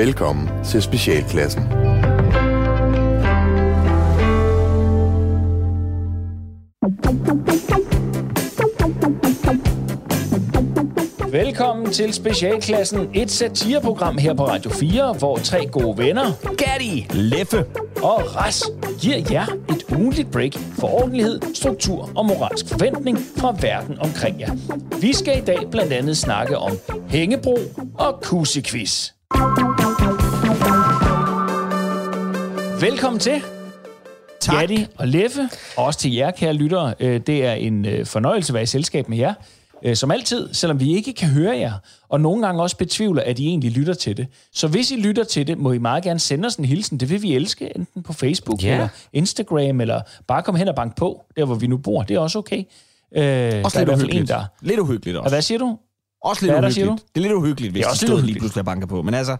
Velkommen til Specialklassen. Velkommen til Specialklassen, et satireprogram her på Radio 4, hvor tre gode venner, Gatti, Leffe og Ras, giver jer et ugenligt break for ordentlighed, struktur og moralsk forventning fra verden omkring jer. Vi skal i dag blandt andet snakke om hængebro og kussequiz. Velkommen til. Tak. Gatti og Leffe, og også til jer, kære lyttere. Øh, Det er en øh, fornøjelse at være i selskab med jer. Øh, Som altid, selvom vi ikke kan høre jer, og nogle gange også betvivler, at I egentlig lytter til det. Så hvis I lytter til det, må I meget gerne sende os en hilsen. Det vil vi elske, enten på Facebook Ja. eller Instagram, eller bare komme hen og banke på, der hvor vi nu bor. Det er også okay. Øh, er Også lidt fald en, uhyggeligt. der... Lidt uhyggeligt Og også. hvad siger du? Også lidt Hvad er der, uhyggeligt. siger du? Det er lidt uhyggeligt, hvis Det er også stod lidt lige uhyggeligt. pludselig og banker på. Men altså,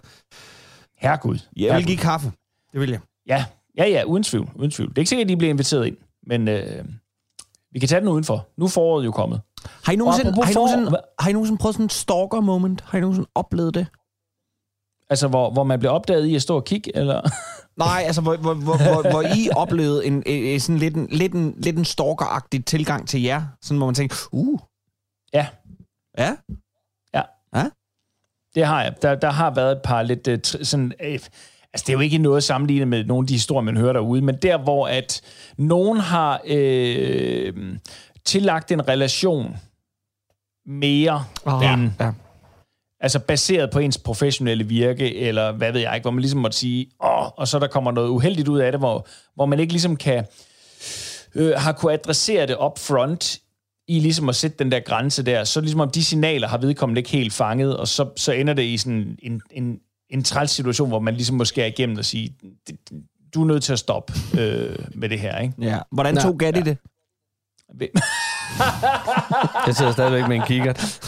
Herregud. jeg vil give kaffe. Det vil jeg. Ja, ja, ja, uden tvivl. Uden tvivl. Det er ikke sikkert, at de bliver inviteret ind, men øh, vi kan tage den udenfor. Nu er foråret jo kommet. Har I nogensinde, har I nogensinde, har I nogensinde prøvet sådan en stalker moment? Har I nogensinde oplevet det? Altså, hvor, hvor man bliver opdaget i at stå og kigge, eller... Nej, altså hvor, hvor, hvor, hvor, hvor I oplevede en, en, sådan lidt en, lidt en, lidt en stalker-agtig tilgang til jer. Sådan hvor man tænker, uh, Ja, ja, det har jeg. Der, der har været et par lidt øh, sådan... Øh, altså, det er jo ikke noget sammenlignet med nogle af de historier, man hører derude, men der, hvor at nogen har øh, tillagt en relation mere Ah, end... ja. Altså baseret på ens professionelle virke, eller hvad ved jeg ikke, hvor man ligesom måtte sige, åh, og så der kommer noget uheldigt ud af det, hvor, hvor man ikke ligesom kan, øh, har kunne adressere det up front, i ligesom at sætte den der grænse der, så ligesom om de signaler har vedkommende ikke helt fanget, og så, så ender det i sådan en, en, en træls situation, hvor man ligesom må skære igennem og sige, "Det- du er nødt til at stoppe øh, med det her, ikke? ja. Hvordan tog Gatti det? Jeg sidder stadigvæk med en kikkert.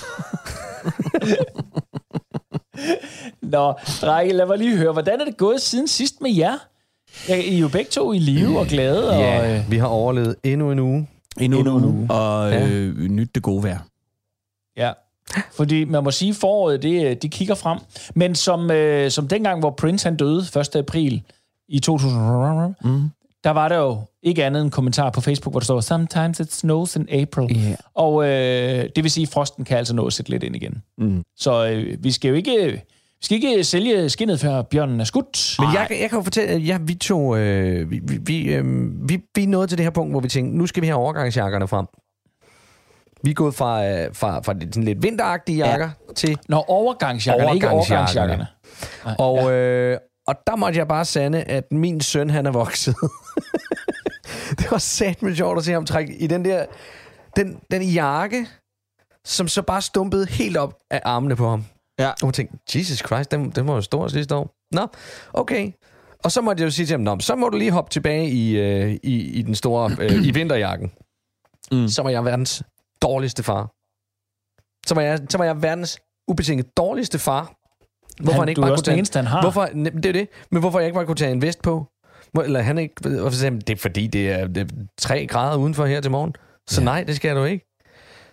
Nå, drenge, lad mig lige høre, hvordan er det gået siden sidst med jer? Ja, I er jo begge to i live og glade, og... Ja, Øh, vi har overlevet endnu en uge. Endnu, Endnu en uge. Og øh, nyt det gode vejr. Ja, fordi man må sige, foråret, det, de kigger frem. Men som, øh, som dengang, hvor Prince han døde 1. april i 2000, Mm. der var der jo ikke andet end en kommentar på Facebook, hvor der står, Sometimes it snows in April. Yeah. Og øh, det vil sige, at frosten kan altså nå at sætte lidt ind igen. Mm. Så øh, vi skal jo ikke, vi skal ikke sælge skinnet, før bjørnen er skudt. Men jeg, jeg kan jo fortælle, at ja, vi to, øh, vi, vi, øh, vi, vi nået til det her punkt, hvor vi tænker, nu skal vi have overgangsjakkerne frem. Vi er gået fra, øh, fra, fra de sådan lidt vinteragtige jakker ja. til... Når overgangsjakkerne, ikke Overgangsjakkerne. overgangsjakkerne. Og, øh, og der måtte jeg bare sande, at min søn, han er vokset. det var sat med sjovt at se ham trække i den der... Den, den jakke, som så bare stumpede helt op af armene på ham. Ja. Og man tænkte, Jesus Christ, den, den var jo stor sidste år. Nå, okay. Og så måtte jeg jo sige til ham, Nå, så må du lige hoppe tilbage i, øh, i, i den store, øh, i vinterjakken. Mm. Så var jeg verdens dårligste far. Så var jeg, så var jeg verdens ubetinget dårligste far. Hvorfor han, han ikke du er bare også kunne tage den eneste, han har. Hvorfor, det er det. Men hvorfor jeg ikke bare kunne tage en vest på? Hvor, eller han ikke... Hvorfor sagde det er fordi, det er, det er 3 grader udenfor her til morgen. Så ja. nej, det skal du ikke.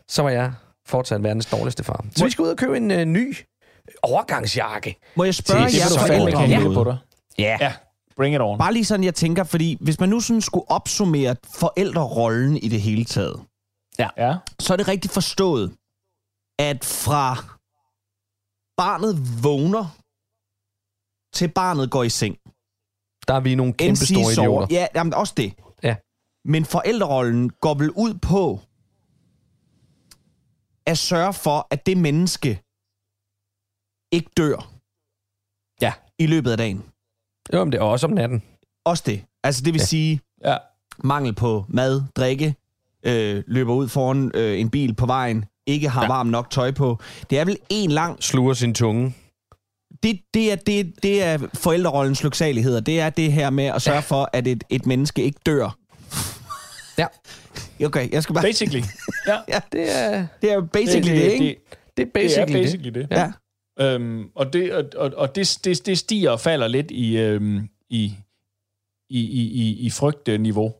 Så var jeg fortsat verdens dårligste far. Så vi skal ud og købe en uh, ny overgangsjakke. Må jeg spørge Det- det jer vil du fandme forældre om noget? på dig. Ja. Ja, bring it on. Bare lige sådan, jeg tænker, fordi hvis man nu sådan skulle opsummere forældrerollen i det hele taget, Ja. så er det rigtigt forstået, at fra barnet vågner, til barnet går i seng. Der er vi nogle kæmpe NC store sover. idioter. Ja, jamen også det. Ja. Men forældrerollen går vel ud på at sørge for, at det menneske ikke dør Ja. i løbet af dagen. Jo, men det er også om natten. Også det. Altså det vil ja. Ja. sige Ja. mangel på mad, drikke, øh, løber ud foran øh, en bil på vejen, ikke har ja. Varmt nok tøj på. Det er vel en lang... Sluger sin tunge. Det, det, er, det, det er forældrerollens lyksaligheder. Det er det her med at sørge ja. for, at et, et menneske ikke dør. Ja. Okay, jeg skal bare... Basically. Ja. Ja, Det er, det er basically det, det, ikke? Det, det er det basically er det. basically det. Ja. Øhm, og det, og, og, og det, det, det stiger og falder lidt i, øhm, i, i, i, i, i frygtniveau.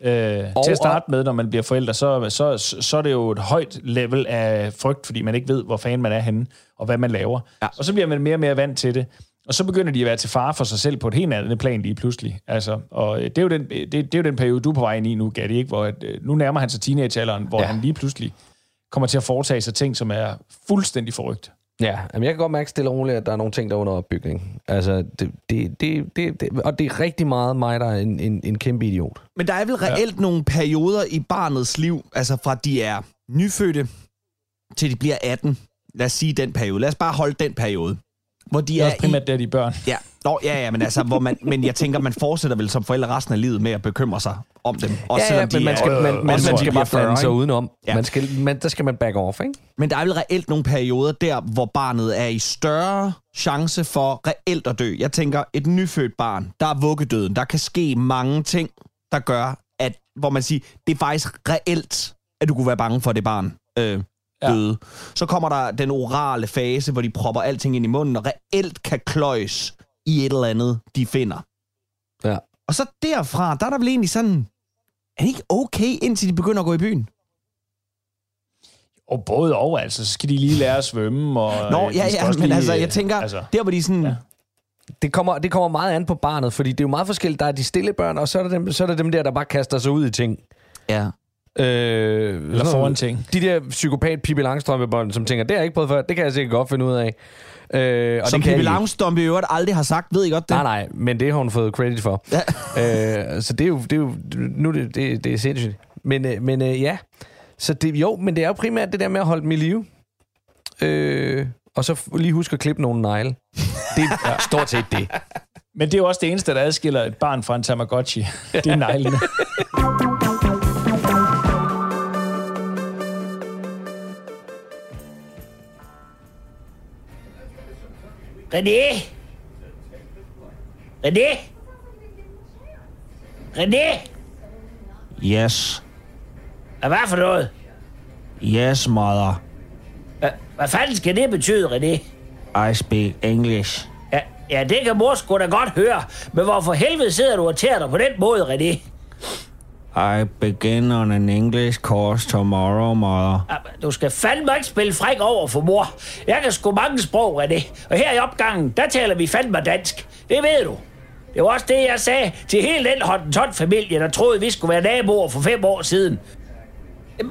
Øh, Og- til at starte med, når man bliver forældre, så, så, så er det jo et højt level af frygt, fordi man ikke ved, hvor fanden man er henne, og hvad man laver. Ja. Og så bliver man mere og mere vant til det. Og så begynder de at være til fare for sig selv på et helt andet plan lige pludselig. Altså, og det er, jo den, det, det er jo den periode, du er på vej ind i nu, Gatti, ikke? hvor at, øh, nu nærmer han sig teenagealderen, hvor. Ja. han lige pludselig kommer til at foretage sig ting, som er fuldstændig forrygt. Ja, jamen jeg kan godt mærke stille og roligt, at der er nogle ting, der er under opbygning. Altså, det, det, det, det, det, og det er rigtig meget mig, der er en, en, en kæmpe idiot. Men der er vel reelt ja. nogle perioder i barnets liv, altså fra de er nyfødte til de bliver 18. Lad os sige den periode. Lad os bare holde den periode. Hvor de Det er er også primært der, de er børn. I, ja, Nå, ja, ja, men altså, hvor man, men jeg tænker, man fortsætter vel som forældre resten af livet med at bekymre sig om dem. Også ja, ja, selvom de men man er- skal, man, man, man de skal bare 40, blande sig udenom. Ja. Man skal, man, der skal man back off, ikke? Men der er vel reelt nogle perioder der, hvor barnet er i større chance for reelt at dø. Jeg tænker, et nyfødt barn, der er vuggedøden. Der kan ske mange ting, der gør, at, hvor man siger, det er faktisk reelt, at du kunne være bange for, det barn øh, Ja. døde. Ja. Så kommer der den orale fase, hvor de propper alting ind i munden, og reelt kan kløjes i et eller andet, de finder. Ja. Og så derfra, der er der vel egentlig sådan, er det ikke okay, indtil de begynder at gå i byen? Og både og, altså. Så skal de lige lære at svømme. Og, Nå, øh, ja, ja, men lige, altså, øh, jeg tænker, altså, der hvor de sådan... Ja. Det kommer, det kommer meget an på barnet, fordi det er jo meget forskelligt. Der er de stille børn, og så er der dem, så er der, dem der, der bare kaster sig ud i ting. ja. Øh, Eller foran ting. De der psykopat Pippi Langstrømpe som tænker, det har jeg ikke prøvet før, det kan jeg sikkert godt finde ud af. Øh, og Som det Pippi Langstrømpe i øvrigt aldrig har sagt, ved I godt det? Nej, nej, men det har hun fået credit for. Ja. øh, så det er jo, det er jo nu det, det, det er sindssygt. Men, øh, men øh, ja, så det, jo, men det er jo primært det der med at holde dem i live. Øh, og så lige huske at klippe nogle negle. Det er stort set det. Men det er jo også det eneste, der adskiller et barn fra en Tamagotchi. Det er neglene. René? René? René? Yes. Hvad for noget? Yes, mother. Hvad, hvad fanden skal det betyde, René? I speak English. Ja, ja, det kan mor sgu da godt høre. Men hvorfor helvede sidder du og tærer dig på den måde, René? I begin on an English course tomorrow, mother. Du skal fandme ikke spille fræk over for mor. Jeg kan sgu mange sprog, René. Og her i opgangen, der taler vi fandme dansk. Det ved du. Det var også det, jeg sagde til hele den hottentot-familie, der troede, vi skulle være naboer for fem år siden.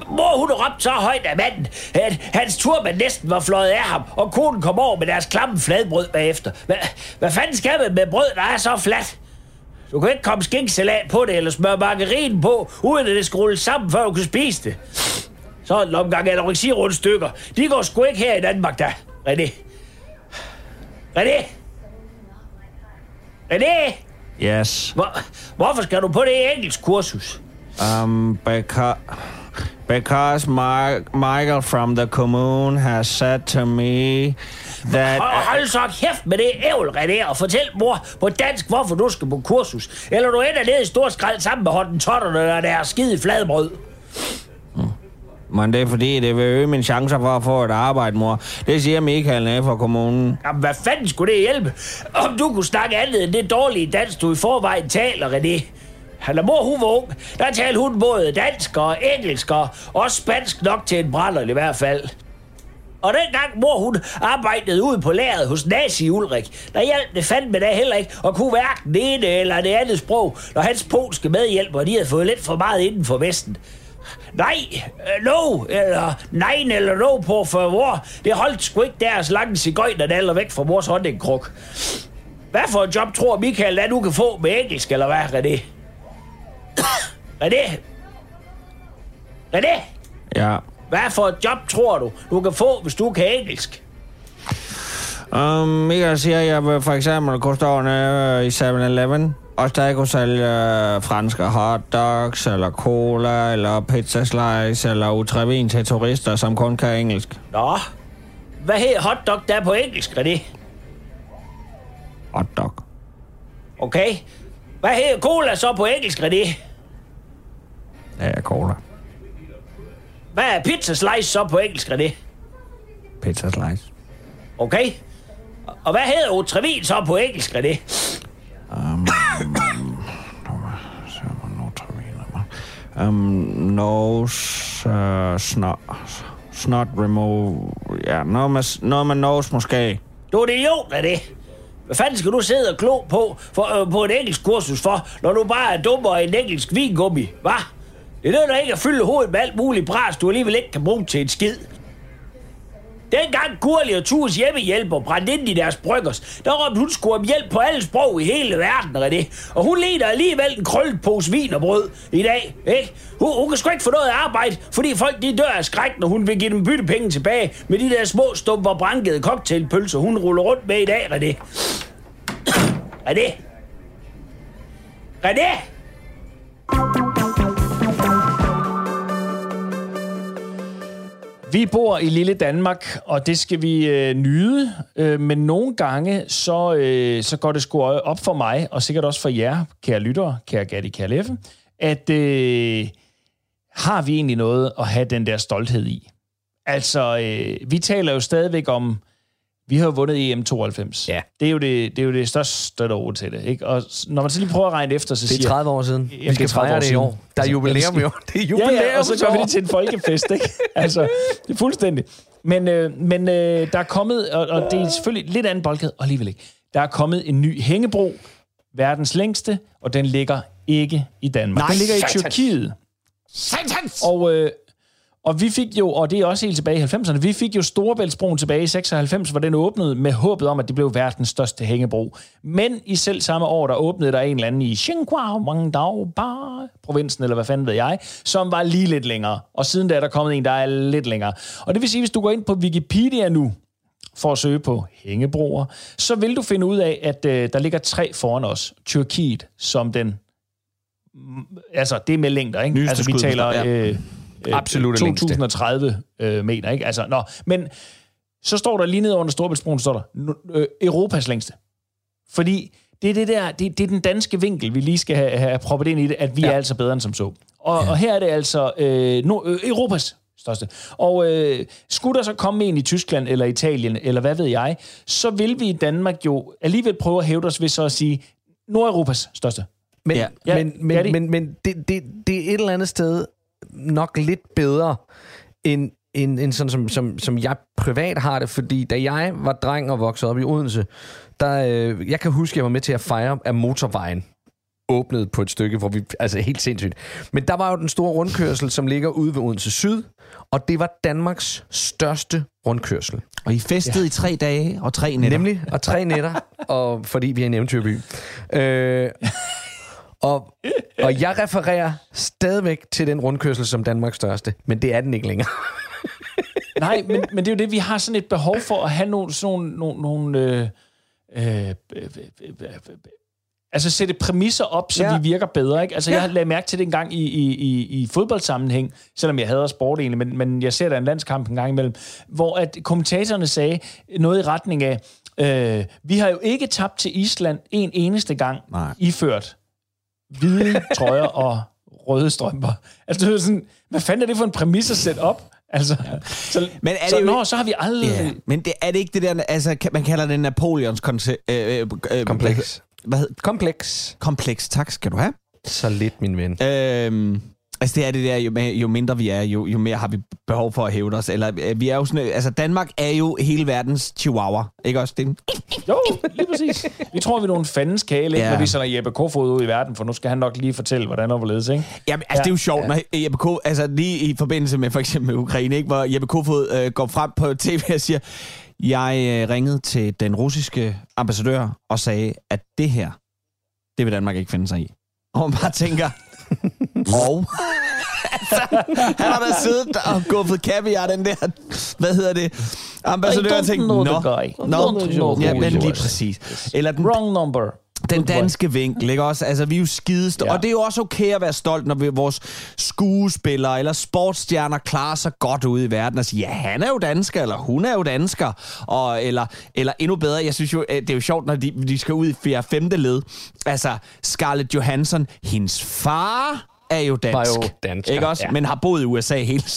Mor, hun råbte så højt af manden, at hans turban næsten var fløjet af ham, og konen kom over med deres klamme fladbrød bagefter. Hvad, hvad fanden skal man med brød, der er så fladt? Du kan ikke komme skinksalat på det, eller smøre margarine på, uden at det skal rulles sammen, før du kan spise det. Så en omgang anoreksirundstykker. De går sgu ikke her i Danmark, da. René. René? René? Yes. Hvor, hvorfor skal du på det engelsk kursus? Um, because, because my, Michael from the commune has said to me that... Hold, hold så kæft med det ævl, René, og fortæl mor på dansk, hvorfor du skal på kursus. Eller du ender ned i stor skrald sammen med hottentotterne, der er skide fladbrød. Men det er fordi, det vil øge mine chancer for at få et arbejde, mor. Det siger Michael nede fra kommunen. Jamen, hvad fanden skulle det hjælpe? Om du kunne snakke andet end det dårlige dansk, du i forvejen taler, René. Han er mor, hun var ung. Der talte hun både dansk og engelsk og også spansk nok til en brænder i hvert fald. Og dengang mor hun arbejdede ude på lageret hos Nazi Ulrik, der hjalp det fandme da heller ikke at kunne hverken det ene eller det andet sprog, når hans polske medhjælpere de havde fået lidt for meget inden for Vesten. Nej, øh, no, eller nej, eller no på for mor. Det holdt sgu ikke deres lange cigøjner, der væk fra mors håndingkruk. Hvad for et job tror Michael, at du kan få med engelsk, eller hvad, René? René? René? Ja. Hvad for et job tror du, du kan få, hvis du kan engelsk? Um, Michael siger, at jeg for eksempel kunne stå nede i 7-Eleven og stadig kunne sælge øh, franske hotdogs, eller cola, eller pizza slice, eller utrevin til turister, som kun kan engelsk. Nå, hvad hedder hotdog der på engelsk, René? Hotdog. Okay. Hvad hedder cola så på engelsk, René? Ja, ja, cola. Hvad er pizza slice så på engelsk, René? Pizza slice. Okay. Og hvad hedder utrevin så på engelsk, René? Um, nose, uh, snot, snot remove, ja, noget med, noget med nose måske. Du er en idiot, René. Hvad fanden skal du sidde og klo på, for, øh, på et engelsk kursus for, når du bare er dummere end engelsk vingummi, hva? Det er der ikke at fylde hovedet med alt muligt bras, du alligevel ikke kan bruge til en skid. Dengang Gurli og Tues hjemmehjælper brændte ind i deres bryggers, der råbte hun skulle om hjælp på alle sprog i hele verden, René. Og hun lider alligevel en krøllet pose vin og brød i dag, ikke? Hun, hun kan sgu ikke få noget arbejde, fordi folk de dør af skræk, når hun vil give dem byttepenge tilbage med de der små stumper brankede cocktailpølser, hun ruller rundt med i dag, René. René! René! Vi bor i lille Danmark, og det skal vi øh, nyde, øh, men nogle gange, så, øh, så går det sgu op for mig, og sikkert også for jer, kære lyttere, kære Gatti, kære Leffe, at øh, har vi egentlig noget at have den der stolthed i? Altså, øh, vi taler jo stadigvæk om, vi har jo vundet EM 92. Ja. Det er jo det, det, er jo det største der til det. Ikke? Og når man så lige prøver at regne efter, så Det er siger 30 år siden. Jamen, Vi skal det 30 fejre år det i år. Der er Altså, jubilæum i år. Det er Ja, jubilæum ja, og så gør vi år. det til en folkefest, ikke? Altså, det er fuldstændig. Men, øh, men øh, der er kommet, og, og det er selvfølgelig lidt anden boldgade, og alligevel ikke. Der er kommet en ny hængebro, verdens længste, og den ligger ikke i Danmark. Nej, den ligger i. Tyrkiet. Satans! Og, øh, og vi fik jo, og det er også helt tilbage i 90'erne, vi fik jo Storebæltsbroen tilbage i 96, hvor den åbnede med håbet om, at det blev verdens største hængebro. Men i selv samme år, der åbnede der en eller anden i Xinhua, Guangdao, Bar, provinsen, eller hvad fanden ved jeg, som var lige lidt længere. Og siden da er der kommet en, der er lidt længere. Og det vil sige, hvis du går ind på Wikipedia nu, for at søge på hængebroer, så vil du finde ud af, at øh, der ligger tre foran os. Tyrkiet som den... Altså, det er med længder, ikke? Nyeste altså, vi taler... Øh, øh, længste. 2030 øh, meter, ikke? Altså, nå, men så står der lige nede under Storbæltsbroen, står der øh, Europas længste. Fordi det er, det, der, det, det er den danske vinkel, vi lige skal have, have proppet ind i det, at vi ja. er altså bedre end som så. Og, ja. og her er det altså øh, no, øh, Europas største. Og øh, skulle der så komme en i Tyskland eller Italien, eller hvad ved jeg, så vil vi i Danmark jo alligevel prøve at hævde os ved så at sige Nordeuropas største. Men, Ja. ja. Ja, men, det men, de. men, men det, det, det er et eller andet sted nok lidt bedre, end, end, end sådan, som, som, som jeg privat har det. Fordi da jeg var dreng og voksede op i Odense, der, øh, jeg kan huske, at jeg var med til at fejre, at motorvejen åbnede på et stykke, hvor vi, altså helt sindssygt. Men der var jo den store rundkørsel, som ligger ude ved Odense Syd, og det var Danmarks største rundkørsel. Og I festede ja. i tre dage og tre nætter. Nemlig, og tre nætter, og fordi vi er en eventyrby. Øh, og, og jeg refererer stadigvæk til den rundkørsel som Danmarks største, men det er den ikke længere. Nej, men, men det er jo det, vi har sådan et behov for at have nogle, sådan nogle, nogle, øh, øh, øh, øh, altså sætte præmisser op, så ja. Vi virker bedre. Ikke? Altså, ja. jeg lagde mærke til det en gang i, i, i, i fodboldsammenhæng, selvom jeg hader sport egentlig, men, men jeg ser der en landskamp en gang imellem, hvor at kommentatorerne sagde noget i retning af, øh, vi har jo ikke tabt til Island en eneste gang Nej. iført hvide trøjer og røde strømper. Altså, det er sådan, hvad fanden er det for en præmis at sætte op? Altså, så, Men er så, det jo nå, så har vi aldrig... Ja, men det, er det ikke det der, altså man kalder det Napoleons konce- øh, øh, øh, Kompleks. Hvad hed, Kompleks. kompleks, tak skal du have. Så lidt, min ven. Øhm, altså det er det der, jo, mere- jo mindre vi er, jo, jo mere har vi behov for at hæve os. Eller øh, vi er jo sådan, øh, altså Danmark er jo hele verdens chihuahua, ikke også? Det Jo, lige præcis. Vi tror, vi er nogle fandens kæle, Ja. når vi sender Jeppe Kofod ud i verden, for nu skal han nok lige fortælle, hvordan og hvorledes, ikke? Jamen, altså, ja, det er jo sjovt, når Jeppe Kofod, altså lige i forbindelse med for eksempel Ukraine, ikke, hvor Jeppe Kofod øh, går frem på tv og siger, jeg øh, ringede til den russiske ambassadør og sagde, at det her, det vil Danmark ikke finde sig i. Og man bare tænker, og... altså, han har da siddet og guffet kaviar, den der, hvad hedder det, ambassadør, og tænkt, nå, nå, ja, men lige præcis. Eller den Wrong number. den danske vinkel, ikke også? Altså, vi er jo skidest, Ja. og det er jo også okay at være stolt, når vi, vores skuespillere eller sportsstjerner klarer sig godt ude i verden og siger, ja, han er jo dansker, eller hun er jo dansker, og, eller, eller endnu bedre, jeg synes jo, øh, det er jo sjovt, når de, de skal ud i fjerde femte led. Altså, Scarlett Johansson, hendes far er jo dansk. Var jo dansker, Ikke også? ja. Men har boet i USA hele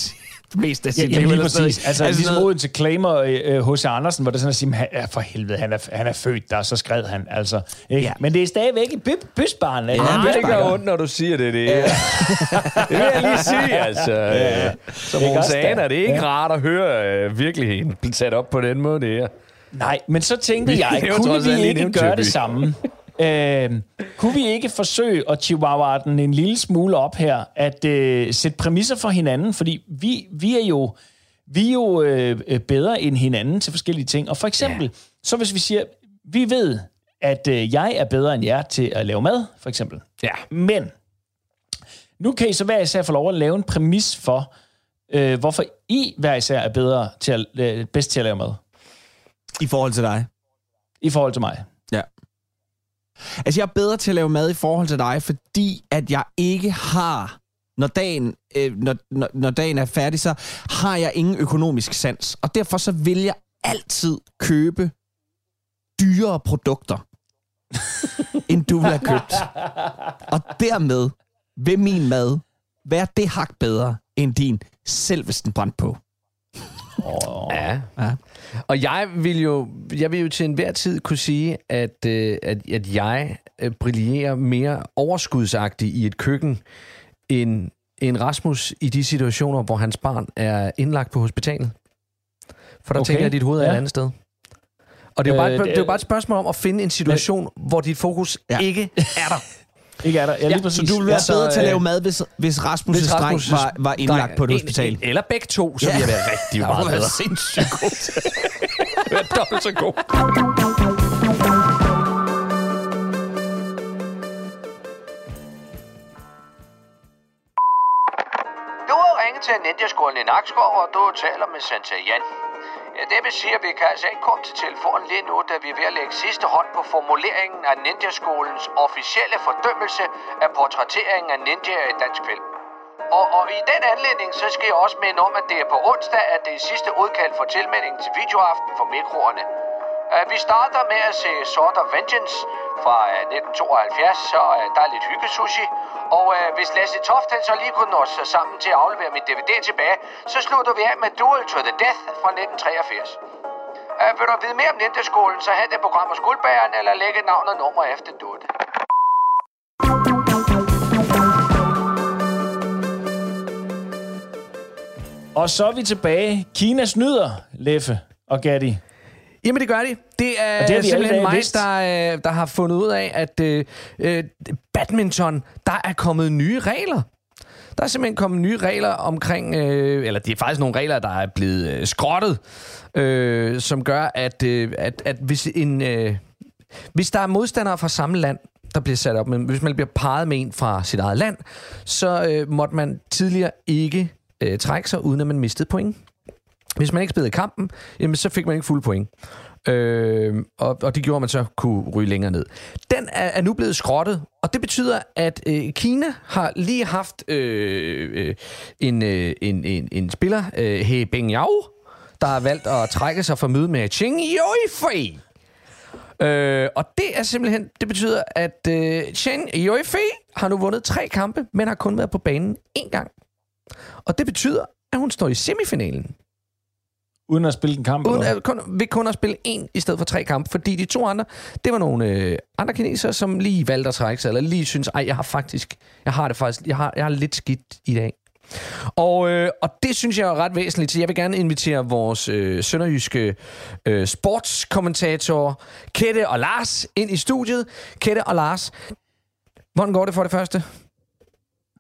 mest af Ja, sit ja, liv. lige præcis. Altså, altså ligesom noget- Odense claimer H.C. Andersen, hvor det er sådan at sige, han, ja, for helvede, han er, han er født der, så skred han, altså. Ikke? Ja. Ja. Men det er stadigvæk et by- bysbarn. Ja, Ja, Det det gør ondt, når du siger det. Det, det vil jeg lige sige, altså. Ja. Som Ikke hun sagde, er det ikke rart at høre øh, virkeligheden sat op på den måde, det er. Nej, men så tænkte jeg, kunne vi ikke gøre det samme? Øh, kunne vi ikke forsøge at chihuahua den en lille smule op her, at øh, sætte præmisser for hinanden, fordi vi, vi er jo, vi er jo øh, øh, bedre end hinanden til forskellige ting. Og for eksempel, ja. så hvis vi siger, vi ved, at øh, jeg er bedre end jer til at lave mad, for eksempel. Ja. Men nu kan I så hver især få lov at lave en præmis for, øh, hvorfor I hver især er bedre til at, øh, bedst til at lave mad, I forhold til dig. i forhold til mig. Altså, jeg er bedre til at lave mad i forhold til dig, fordi at jeg ikke har, når dagen, øh, når, når, når dagen er færdig, så har jeg ingen økonomisk sans. Og derfor så vil jeg altid købe dyrere produkter, end du vil have købt. Og dermed vil min mad være det hak bedre end din, selv hvis den brændt på. Ja. Ja. Og jeg vil jo, jeg vil jo til enhver tid kunne sige, at, øh, at, at jeg øh, brillerer mere overskudsagtigt i et køkken, end, end Rasmus i de situationer, hvor hans barn er indlagt på hospitalet. For der okay. Tænker jeg, at dit hoved er ja. Et andet sted. Og det er, jo bare, Øh, et- det- det er jo bare et spørgsmål om at finde en situation, hvor dit fokus ja. ikke er der. Ikke er der? Ja, lige Så præcis. du vil være Ja, så, bedre til at øh, lave mad, hvis, hvis Rasmus' Hvis dreng var, var indlagt dreng- på et en- hospital. en- Eller begge to, så vil jeg være rigtig Ja, meget du vil være bedre. sindssygt god. Jeg er dobbelt så god. Du har ringet til Ninja-skolen i Nakskov, og du taler med Santa Jan. Ja, det vil sige, at vi kan altså ikke komme til telefonen lige nu, da vi er ved at lægge sidste hånd på formuleringen af Ninja-skolens officielle fordømmelse af portrætteringen af ninjaer i dansk film. Og, og i den anledning, så skal jeg også minde om, at det er på onsdag, at det er sidste udkald for tilmelding til videoaften for mikroerne. Vi starter med at se Sword of Vengeance fra øh, 1972, så øh, der er lidt hyggesushi. Og øh, hvis Lasse Toft han så lige kunne nå sig sammen til at aflevere min DVD tilbage, så slutter vi af med Duel to the Death fra 1983. Vil du vide mere om Ninteskolen, så have det program hos Guldbæren, eller lægge navn og nummer efter Dutt. Og så er vi tilbage. Kina snyder, Leffe og Gatti. Jamen, det gør de. Det er, Og det alle simpelthen mig, der, øh, der har fundet ud af, at øh, øh, badminton, der er kommet nye regler. Der er simpelthen kommet nye regler omkring, øh, eller det er faktisk nogle regler, der er blevet øh, skrottet, øh, som gør, at, øh, at, at hvis, en, øh, hvis der er modstandere fra samme land, der bliver sat op, men hvis man bliver parret med en fra sit eget land, så øh, måtte man tidligere ikke øh, trække sig, uden at man mistede point. Hvis man ikke spillede kampen, jamen, så fik man ikke fuld point. Øh, og, og det gjorde, at man så kunne ryge længere ned. Den er, er nu blevet skrottet, og det betyder, at øh, Kina har lige haft øh, øh, en, øh, en, en, en spiller, øh, He Bengyao, der har valgt at trække sig fra møde med Cheng Yuefei. Øh, og det er simpelthen, det betyder, at øh, Chen Yuefei har nu vundet tre kampe, men har kun været på banen én gang. Og det betyder, at hun står i semifinalen. Uden at spille en kamp. Uden at, kun, ved kun at spille en i stedet for tre kampe, fordi de to andre, det var nogle øh, andre kinesere, som lige valgte at trække sig, eller lige synes, ej, jeg har faktisk, jeg har det faktisk, jeg har, jeg har lidt skidt i dag. Og, øh, og det synes jeg er ret væsentligt, så jeg vil gerne invitere vores øh, sønderjyske øh, sportskommentator Kette og Lars ind i studiet. Kette og Lars, hvordan går det for det første?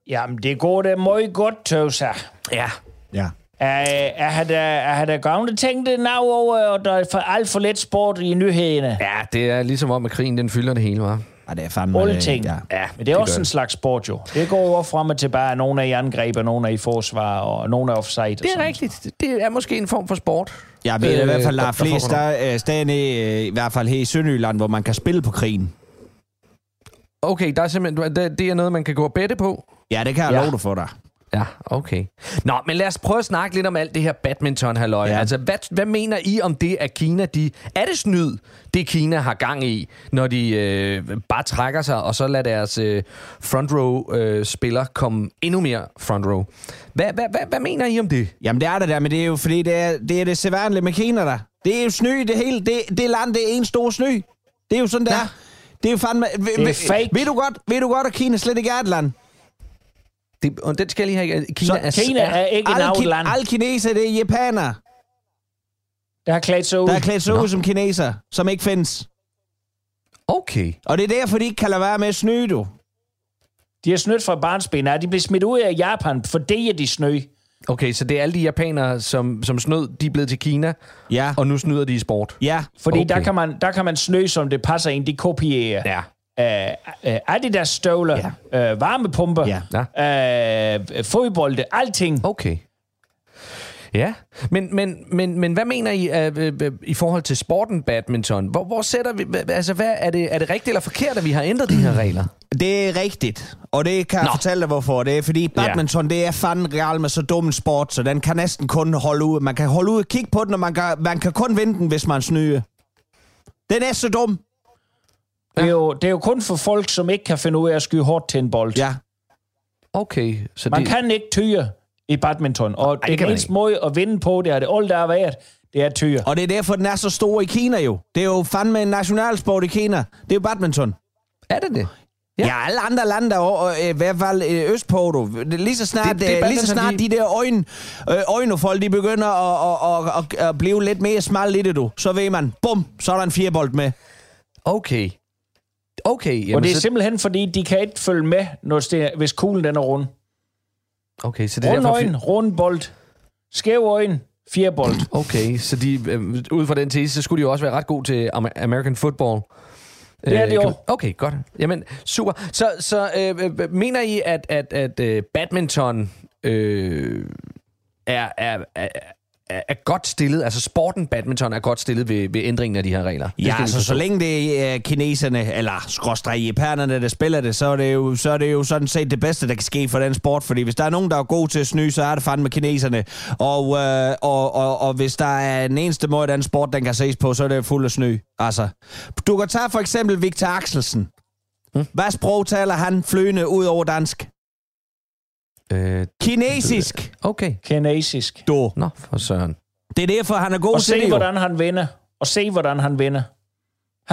Jamen, det går da meget godt, tøvser. Ja, Ja. Er, er, han da, da gavne tænkt det nav over, og der er for alt for lidt sport i nyhederne? ja det er ligesom om, at krigen den fylder det hele, var. Ja, det er fandme... Alle øh, ting. Ja. Ja, Men det er også gør en slags sport, jo. Det går også frem og tilbage. Nogle er i angreb, og nogle er i forsvar, og nogle er offside. Det er rigtigt. Det er måske en form for sport. Jeg ved øh, i hvert fald, der der- er der flest, der er stadig øh, i hvert fald her i Sønderjylland, hvor man kan spille på krigen. Okay, der er simpelthen, det, det er noget, man kan gå og bette på. Ja, det kan jeg Ja. ja. love dig for dig. Ja, okay. Nå, men lad os prøve at snakke lidt om alt det her badminton halløj. Ja. Ja. Altså, hvad, hvad mener I om det, at Kina, de... Er det snyd, det Kina har gang i, når de øh, bare trækker sig, og så lader deres øh, front row øh, spiller komme endnu mere front row? Hvad, hvad, hvad, hvad mener I om det? Jamen, det er det der, men det er jo fordi, det er det, er det sædvanlige med Kina der. Det er jo sny, det hele. Det, det land, det er en stor sny. Det er jo sådan, det er. Det er jo fandme... Det er fake. Ved du godt, ved du godt at Kina slet ikke er et land? Det og den skal jeg lige have. Kina, Så er, Kina er ikke en Alle, out ki- land. alle kineser, det er japanere. Der har klædt sig ud. der er klædt sig ud som kineser, som ikke findes. Okay. Og det er derfor, de ikke kan lade være med at snyde, du. De har snydt fra barnsben. De blev smidt ud af Japan, fordi de snø. Okay, så det er alle de japanere, som, som snød, de er blevet til Kina, Ja. og nu snyder de i sport. Ja. Fordi Okay. der, kan man, der kan man snø, som det passer ind. De kopierer. Ja. Øh, øh, Adidas støvler, ja. øh, varmepumper, Ja. øh, fodbolde, alting. Okay. Ja, men, men, men, men hvad mener I uh, uh, i forhold til sporten badminton? Hvor, hvor sætter vi, altså hvad, er, det, er det rigtigt eller forkert, at vi har ændret de her regler? Det er rigtigt, og det kan jeg Nå. fortælle dig, hvorfor. Det er fordi badminton, ja. det er fandme real med så dum en sport, så den kan næsten kun holde ud. Man kan holde ud og kigge på den, og man kan, man kan kun vinde den, hvis man snyder. Den er så dum. Det, er jo, det er jo kun for folk, som ikke kan finde ud af at skyde hårdt til en bold. Ja. Okay, så Man det... kan ikke tyre i badminton, og det det den man eneste måde at vinde på, det er det alt, der har været, det er tyre. Og det er derfor, den er så stor i Kina jo. Det er jo fandme en nationalsport i Kina. Det er jo badminton. Er det det? Ja, Ja. ja alle andre lande der og, øh, i hvert fald øh, østpå, du. Lige så snart, Det- det er lige så snart de- de der øjne, øh, øjnefolk, de begynder at, at, at, at, at blive lidt mere smal i det, du. Så ved man, bum, så er der en firebold med. Okay. Okay, og jamen, det er så, simpelthen, fordi de kan ikke følge med, når det, hvis kuglen den er rund. okay, så det er Rund derfor... øjne, rund bold, skæv øjne, fire bold. Okay, så de, øh, ud fra den tese, så skulle de jo også være ret gode til Amer- American football. Det er de Øh, jo. Okay, godt. Jamen, super. Så, så øh, øh, mener I, at, at, at øh, badminton øh, er, er, er, er, er godt stillet, altså sporten badminton er godt stillet ved, ved ændringen af de her regler? Det Ja, altså så længe det er øh, kineserne, eller skråstrej japanerne, der spiller det, så er det, jo, så er det jo sådan set det bedste, der kan ske for den sport. Fordi hvis der er nogen, der er god til at sny, så er det fandme kineserne. Og, øh, og, og, og hvis der er den eneste måde, den sport, den kan ses på, så er det fuld af sny. Altså, du kan tage for eksempel Victor Axelsen. Hvad sprog taler han fløende ud over dansk? Øh, Kinesisk. okay. Kinesisk. Du. Nå, for søren. Det er derfor, han er god Og til det se, jo. hvordan han vinder. Og se, hvordan han vinder.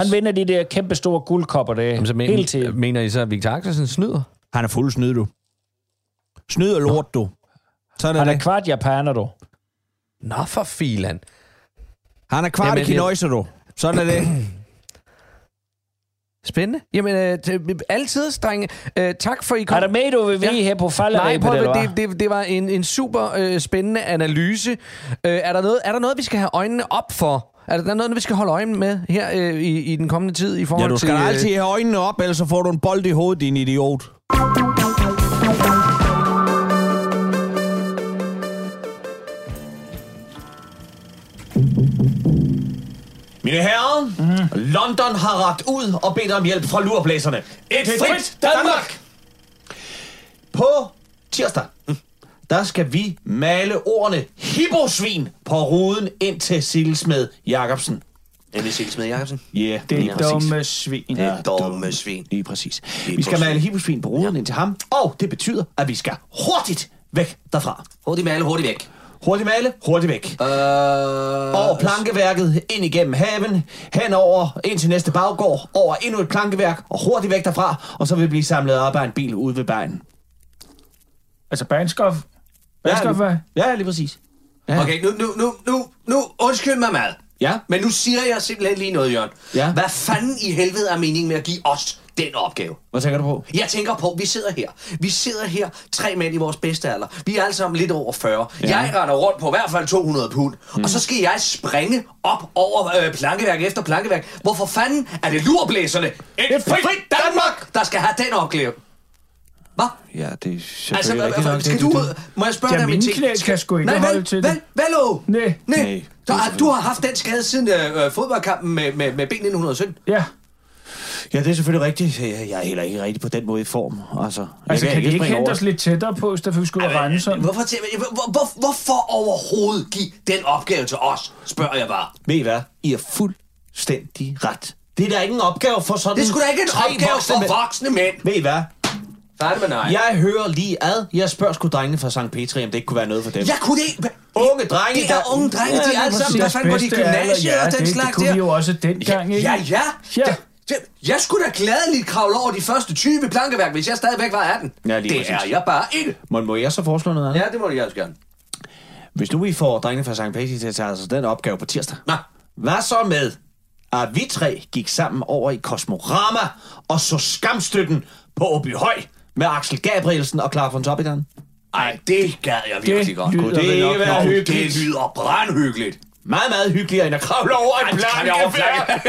Han vinder de der kæmpe store guldkopper der Jamen, så hele men, tiden. mener I så, at Victor Axelsen snyder? Han er fuld snyd, du. Snyd og lort, du. Sådan Han er det. kvart japaner, du. Nå, for filan. Han er kvart Jamen, i kinøjser, du. Sådan er det. Spændende. Jamen, øh, t- altid, drenge. Øh, tak for, I kom. Er der med, du vil Ja. her på Nej, falderæbet, prøv, eller at- hvad? det, det, det var en, en super øh, spændende analyse. Øh, er, der noget, er der noget, vi skal have øjnene op for? Er der noget, vi skal holde øje med her øh, i, i den kommende tid i forhold Ja, du skal til... øh, altid have øjnene op, ellers så får du en bold i hovedet, din idiot. Mine herrer, mm. London har ret ud og bedt om hjælp fra lurblæserne. Et frit Danmark! På tirsdag, mm, der skal vi male ordene hipposvin på ruden ind til Silsmed Jacobsen. Emil Silsmed Jacobsen. Ja, yeah, Det lige er præcis. dumme svin. Det er dumme svin. Lige præcis. Vi skal male hipposvin på ruden ind til ham, og det betyder, at vi skal hurtigt væk derfra. Hurtigt male, hurtigt væk. Hurtigt male, hurtigt væk. Øh, Over plankeværket, ind igennem haven, henover, ind til næste baggård, over endnu et plankeværk, og hurtigt væk derfra, og så vil vi blive samlet op af en bil ude ved vejen. Altså, Bahnskof. Bahnskof, hvad? Ja, lige præcis. Ja. Okay, nu, nu, nu, nu, nu, undskyld mig meget. Ja. Men nu siger jeg simpelthen lige noget, Jørgen. Ja. Hvad fanden i helvede er meningen med at give os den opgave? Hvad tænker du på? Jeg tænker på, vi sidder her. Vi sidder her, tre mænd i vores bedste alder. Vi er alle sammen lidt over 40. Ja. Jeg render rundt på i hvert fald 200 pund. Mm. Og så skal jeg springe op over øh, plankeværk efter plankeværk. Hvorfor fanden er det lurblæserne? Et frit Danmark, der skal have den opgave. Hvad? Ja, det er Altså, selvfølgelig rigtigt hvad, nok. skal Det- du det- ud? Må jeg spørge Ja, dig om en ting? knæ kan sgu ikke Nej, holde vel, til vel, det. Hvad, lå? Nej. Nej. Nej, Så, det er ah, du har haft den skade siden øh, øh, fodboldkampen med, med, med B1917? Ja. Ja, det er selvfølgelig rigtigt. Jeg jeg er heller ikke rigtig på den måde i form. Altså, jeg Altså, kan de ikke hente over. os lidt tættere på, i stedet for vi skulle rende sådan? Hvorfor, til, hvor, hvor, hvorfor overhovedet give den opgave til os, spørger jeg bare. Ved I hvad? I er fuldstændig ret. Det er da ikke en opgave for sådan Det er sgu da ikke en opgave voksne for mænd. voksne mænd. Ved I hvad? Færdig med nej. Jeg hører lige ad. Jeg spørger sgu drengene fra St. Petri, om det ikke kunne være noget for dem. Jeg kunne det ikke... Unge drenge, Det er der- unge drenge, de er Ja, alle sammen. Hvad fanden går de i gymnasiet ja, og den det, slags det kunne der? vi jo også dengang, ikke? Ja, ja. Ja. Det, jeg skulle da gladeligt kravle over de første 20 plankeværk, hvis jeg stadigvæk var 18. Ja, lige det præcis. er jeg bare ikke. Må, må jeg så foreslå noget andet? Ja, det må jeg også gerne. Hvis nu vi får drengene fra St. Patrick til at tage altså den opgave på tirsdag. Nå. Hvad så med, at vi tre gik sammen over i Kosmorama og så skamstøtten på Åby Høj med Axel Gabrielsen og Clara von Toppidan? Ej, det gad jeg virkelig Det godt. lyder vel nok være hyggeligt? Det lyder brandhyggeligt. Meget, meget hyggeligere end at kravle over en plankeværk.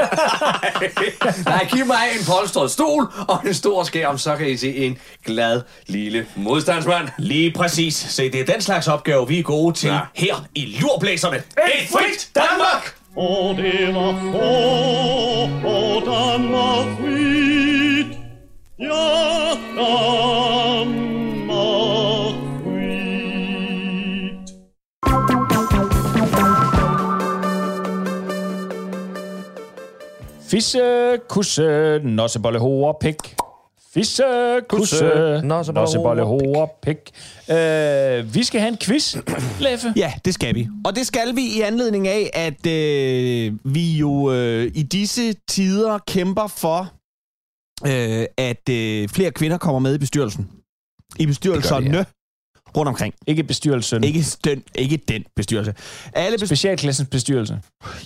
Nej, giv mig en polstret stol og en stor skærm, så kan I se en glad lille modstandsmand. Lige præcis. Se, det er den slags opgave, vi er gode til Ja. her i Lurblæserne. Et frit Danmark! Og det var få, og Danmark frit. Ja, Danmark Fisse, kusse, nossebolle, hore, pik. Fisse, kusse, Kusse, nossebolle, nossebolle, hore, pik. Øh, vi skal have en quiz, Leffe. Ja, det skal vi. Og det skal vi i anledning af, at øh, vi jo øh, i disse tider kæmper for, øh, at øh, flere kvinder kommer med i bestyrelsen. I bestyrelserne rundt omkring. Ikke bestyrelsen. Ikke den, ikke den bestyrelse. Alle bes- Specialklassens bestyrelse.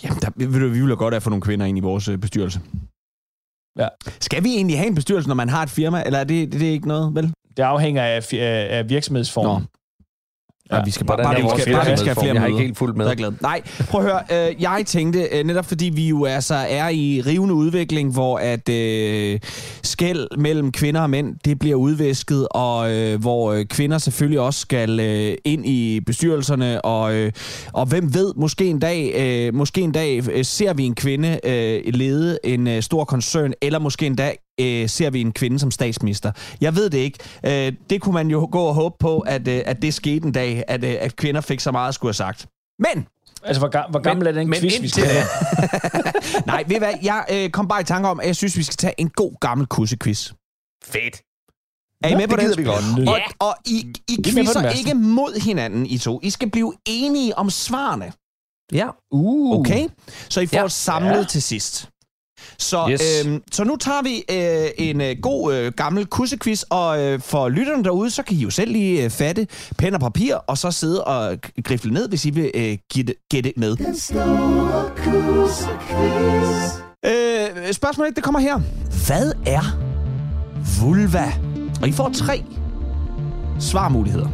Jamen, der, ved du, vi vil godt have få nogle kvinder ind i vores øh, bestyrelse. Ja. Skal vi egentlig have en bestyrelse, når man har et firma, eller er det, det er ikke noget, vel? Det afhænger af, af virksomhedsformen. Nå. Ja, vi skal bare, bare, er vi skal, bare, vi skal have flere Jeg har møder. ikke helt fulgt med. Jeg er glad. Nej, prøv at høre. Øh, jeg tænkte, øh, netop fordi vi jo altså er i rivende udvikling, hvor at øh, skæld mellem kvinder og mænd, det bliver udvæsket, og øh, hvor øh, kvinder selvfølgelig også skal øh, ind i bestyrelserne, og, øh, og hvem ved, måske en dag, øh, måske en dag øh, ser vi en kvinde øh, lede en øh, stor koncern, eller måske en dag øh, ser vi en kvinde som statsminister. Jeg ved det ikke. Øh, det kunne man jo gå og håbe på, at, øh, at det skete en dag, at, øh, at kvinder fik så meget at skulle have sagt. Men, Altså, hvor, ga- hvor gammel er den men quiz, vi skal have? nej, ved hvad, jeg øh, kom bare i tanke om, at jeg synes, vi skal tage en god gammel kussequiz. Fedt. Er I med på det det? gider vi godt. Og, og I, I er quizzer ikke mod hinanden, I to. I skal blive enige om svarene. Ja. Uh. Okay? Så I får Ja. samlet ja. til sidst. Så, Yes. øhm, så nu tager vi øh, en øh, god øh, gammel kussequiz, og øh, for lytterne derude, så kan I jo selv lige øh, fatte pen og papir, og så sidde og grifle ned, hvis I vil øh, gætte, gætte med. Øh, spørgsmålet det kommer her. Hvad er vulva? Og I får tre svarmuligheder.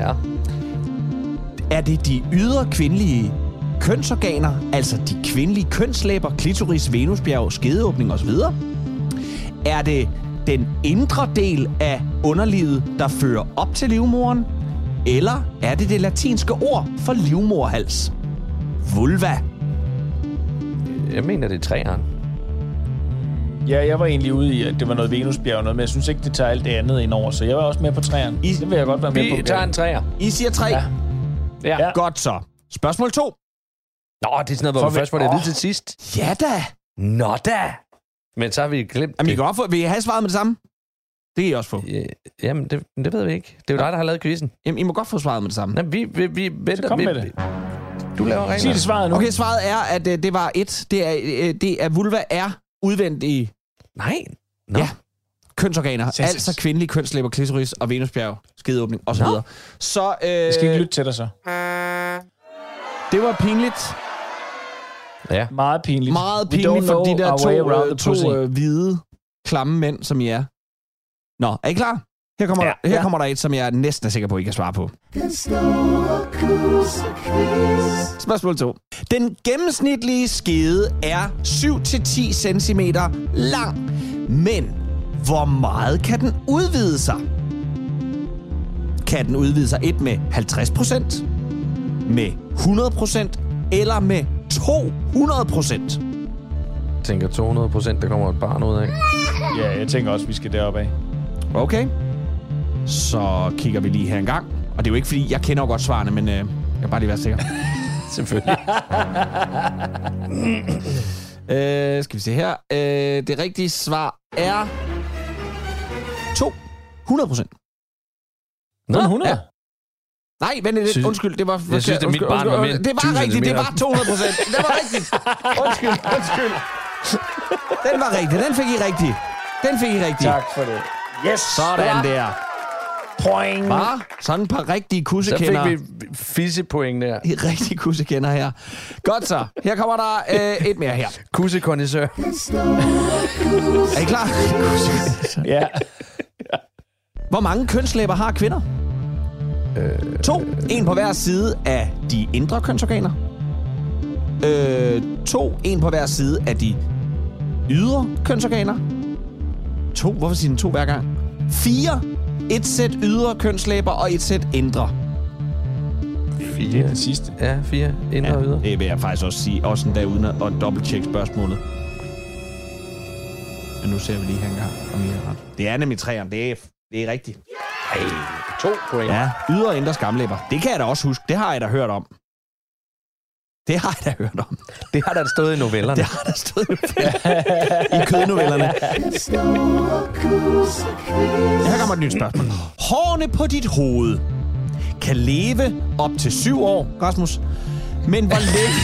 Ja. Er det de ydre kvindelige kønsorganer, altså de kvindelige kønslæber, klitoris, venusbjerg, skedeåbning osv.? Er det den indre del af underlivet, der fører op til livmoren? Eller er det det latinske ord for livmorhals? Vulva. Jeg mener, det er træeren. Ja, jeg var egentlig ude i, at det var noget Venusbjerg og noget, men jeg synes ikke, det tager alt det andet ind over, så jeg var også med på træerne. I- Det vil jeg godt være med på. Vi tager en træer. I siger tre. Ja. Ja. Ja. Godt så. Spørgsmål to. Nå, det er sådan noget, hvor For vi vi- først får det at vide til sidst. Ja da. Nå da. Men så har vi glemt Jamen, I det. kan godt få, vil I have svaret med det samme? Det kan I også få. Ja, Jamen, det, det ved vi ikke. Det er jo dig, der har lavet quizzen. Jamen, I må godt få svaret med det samme. Nej, vi, vi, vi venter. kom vi, med det. Du laver Sig det svaret nu. Okay, svaret er, at øh, det var et. Det er, øh, det er vulva er udvendige Nej. Nå. Ja. kønsorganer. Sindssygt. Altså kvindelige kønslæber, klitoris og venusbjerg, skedeåbning osv. Nå. Så øh, Jeg skal ikke lytte til dig så. det var pinligt. Ja. Meget pinligt. Meget pinligt for de der to, pussy. to øh, hvide, klamme mænd, som I er. Nå, er I klar? Her kommer, Ja. der, her Ja. kommer der et, som jeg næsten er sikker på, I kan svare på. Spørgsmål 2. Den gennemsnitlige skede er 7-10 cm lang, men hvor meget kan den udvide sig? Kan den udvide sig et med 50%, med 100% eller med 200%? Jeg tænker 200 procent, der kommer et barn ud af. Ja, jeg tænker også, vi skal derop af. Okay. Så kigger vi lige her en gang. Og det er jo ikke, fordi jeg kender jo godt svarene, men øh, jeg vil bare lige være sikker. Selvfølgelig. øh, skal vi se her. Øh, det rigtige svar er 200 procent. Kun 100? Ja. Nej, vent lidt. Synes- Undskyld, det var... Jeg synes, at mit undskyld, barn var mere Det var 1000 rigtigt, det var 200 procent. Det var rigtigt. Undskyld, undskyld. Den var rigtig. Den fik I rigtig. Den fik I rigtig. Tak for det. Yes! Sådan der. Point. Bare sådan et par rigtige Så fik kussekender. vi fissepoint der. Rigtige kussekender her. Godt så. Her kommer der øh, et mere her. Kussekondisør. Er I klar? Ja. Hvor mange kønslæber har kvinder? Øh, to. En på hver side af de indre kønsorganer. Øh, to. En på hver side af de ydre kønsorganer. To. Hvorfor siger den to hver gang? Fire. Et sæt ydre kønslæber og et sæt indre. Det er den sidste. Ja, fire. Indre og ydre. det vil jeg faktisk også sige. Også endda uden at, at dobbelttjekke spørgsmålet. Men nu ser vi lige her engang, om I har ret. Det er nemlig træerne. Det er, det er rigtigt. To point. Ja, ydre og indre skamlæber. Det kan jeg da også huske. Det har jeg da hørt om. Det har jeg da hørt om. Det har der stået i novellerne. Det har der stået i kødnovellerne. Her kommer et nyt spørgsmål. Hårene på dit hoved kan leve op til syv år, Rasmus. Men hvor længe...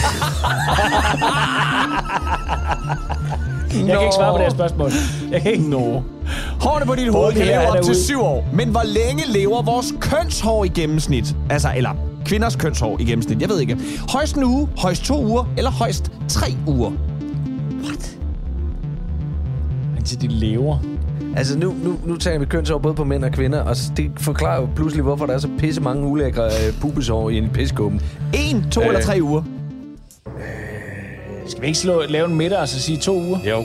Jeg kan ikke svare på det her spørgsmål. Jeg kan ikke nå. Hårene på dit hoved Okay, kan leve op til syv år. Men hvor længe lever vores kønshår i gennemsnit? Altså, eller kvinders kønshår i gennemsnit. Jeg ved ikke. Højst en uge, højst to uger, eller højst tre uger. Indtil de lever. Altså, nu, nu, nu taler vi kønsår både på mænd og kvinder, og det forklarer jo pludselig, hvorfor der er så pisse mange ulækre øh, pubesår i en piskåben. En, to øh. eller tre uger. Skal vi ikke slå, lave en middag og så sige to uger? Jo.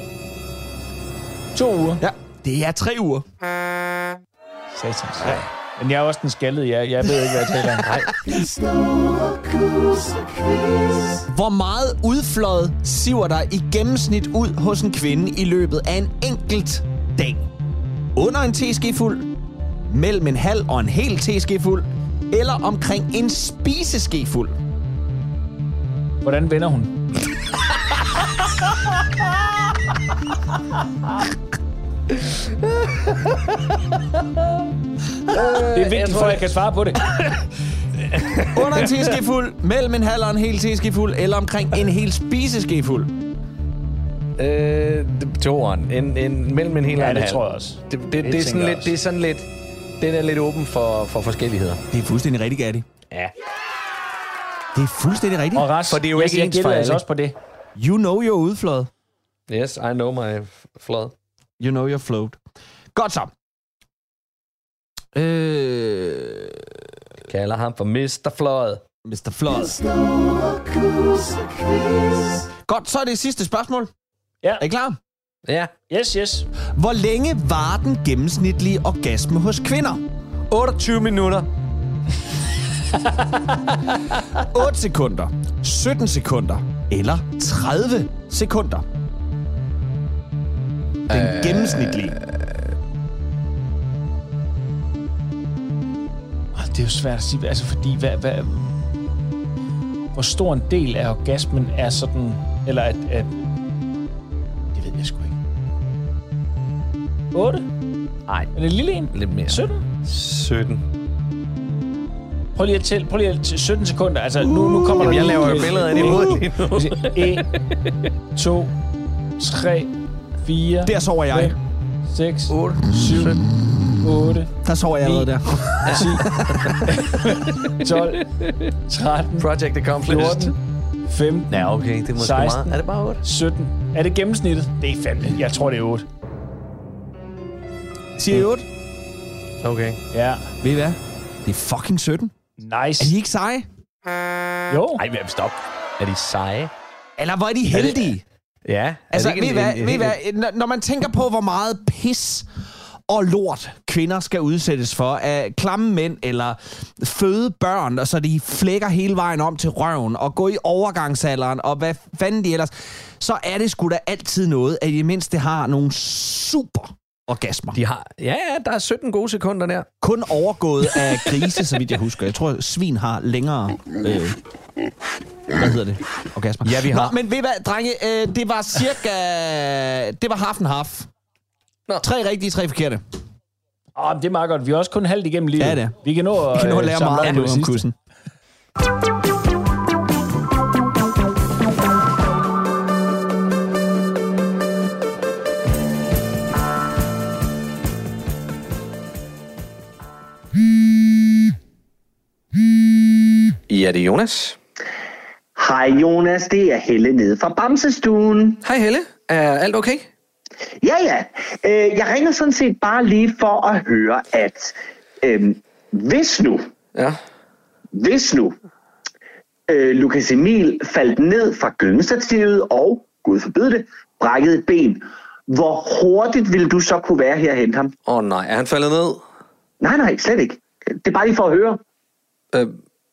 To uger. Ja, det er tre uger. Satans. Ja. Men jeg er også den skaldede. Jeg, jeg ved ikke, hvad jeg taler om. Nej. Hvor meget udfløjet siver der i gennemsnit ud hos en kvinde i løbet af en enkelt dag? Under en teskefuld, mellem en halv og en hel teskefuld, eller omkring en spiseskefuld? Hvordan vender hun? det er vigtigt, for at jeg kan svare på det. Under en teskefuld, mellem en halv og en hel teskefuld, eller omkring en hel spiseskefuld? Øh, toeren. En, en, mellem en hel og Ja, en det halv. tror jeg også. Det, det, det, er sådan jeg lidt, det er sådan lidt... Den er lidt åben for, for forskelligheder. Det er fuldstændig rigtigt, Gatti. Ja. Det er fuldstændig rigtigt. Og Ras, For det er jo jeg, ikke jeg ens gættede for altså også på det. You know you're udfløjet. Yes, I know my flod. You know you're float. Godt så. Øh, Kalder ham for Mr. Flod. Mr. Flod. Godt, så er det sidste spørgsmål. Ja. Er I klar? Ja. Yes, yes. Hvor længe var den gennemsnitlige orgasme hos kvinder? 28 minutter. 8 sekunder, 17 sekunder eller 30 sekunder? Den øh... gennemsnitlige. Åh, Det er jo svært at sige, altså fordi, hvad, hvad, hvor stor en del af orgasmen er sådan, eller at, at det ved jeg sgu ikke. 8? Nej, Er det en lille en? lidt mere. 17? 17. Prøv lige at tælle, prøv lige at tælle 17 sekunder. Altså, nu, nu kommer Jamen, der jeg laver jo billeder ind i hovedet lige nu. 1, 2, 3, 4, Der sover jeg. 6, 8, 7, 8, Der sover jeg allerede der. 10, 12, 13, Project accomplished. 14, 15, Ja, okay, det er måske 16. meget. Er det bare 8? 17. Er det gennemsnittet? Det er fandme. Jeg tror, det er 8. Siger I 8? Okay. Ja. Ved I hvad? Det er fucking 17. Nice. Er de ikke seje? Jo. Ej, men stop. Er de seje? Eller hvor er de heldige? Ja. Altså, ved hvad, en, en, ved I en, hvad, når- man tænker på, hvor meget pis og lort kvinder skal udsættes for af klamme mænd eller føde børn, og så de flækker hele vejen om til røven og gå i overgangsalderen og hvad fanden de ellers, så er det sgu da altid noget, at i det mindste har nogle super orgasmer. De har... Ja, ja, der er 17 gode sekunder der. Kun overgået af grise, så vidt jeg husker. Jeg tror, svin har længere... Øh, hvad hedder det? Orgasmer. Ja, vi har. Nå, men ved hvad, drenge, øh, det var cirka... Det var half and half. Nå. Tre rigtige, tre forkerte. Ah, Åh, det er meget godt. Vi er også kun halvt igennem lige. Ja, det. Vi kan nå, vi kan nå at øh, lære meget nu om kussen. Ja, det er Jonas. Hej Jonas, det er Helle nede fra Bamsestuen. Hej Helle. Er alt okay? Ja, ja. Øh, jeg ringer sådan set bare lige for at høre, at øh, hvis nu, Ja. hvis nu øh, Lukas Emil faldt ned fra gyngestativet og, gud forbyde det, brækkede et ben, hvor hurtigt ville du så kunne være her og hente ham? Åh oh, nej, er han faldet ned? Nej, nej, slet ikke. Det er bare lige for at høre. Øh,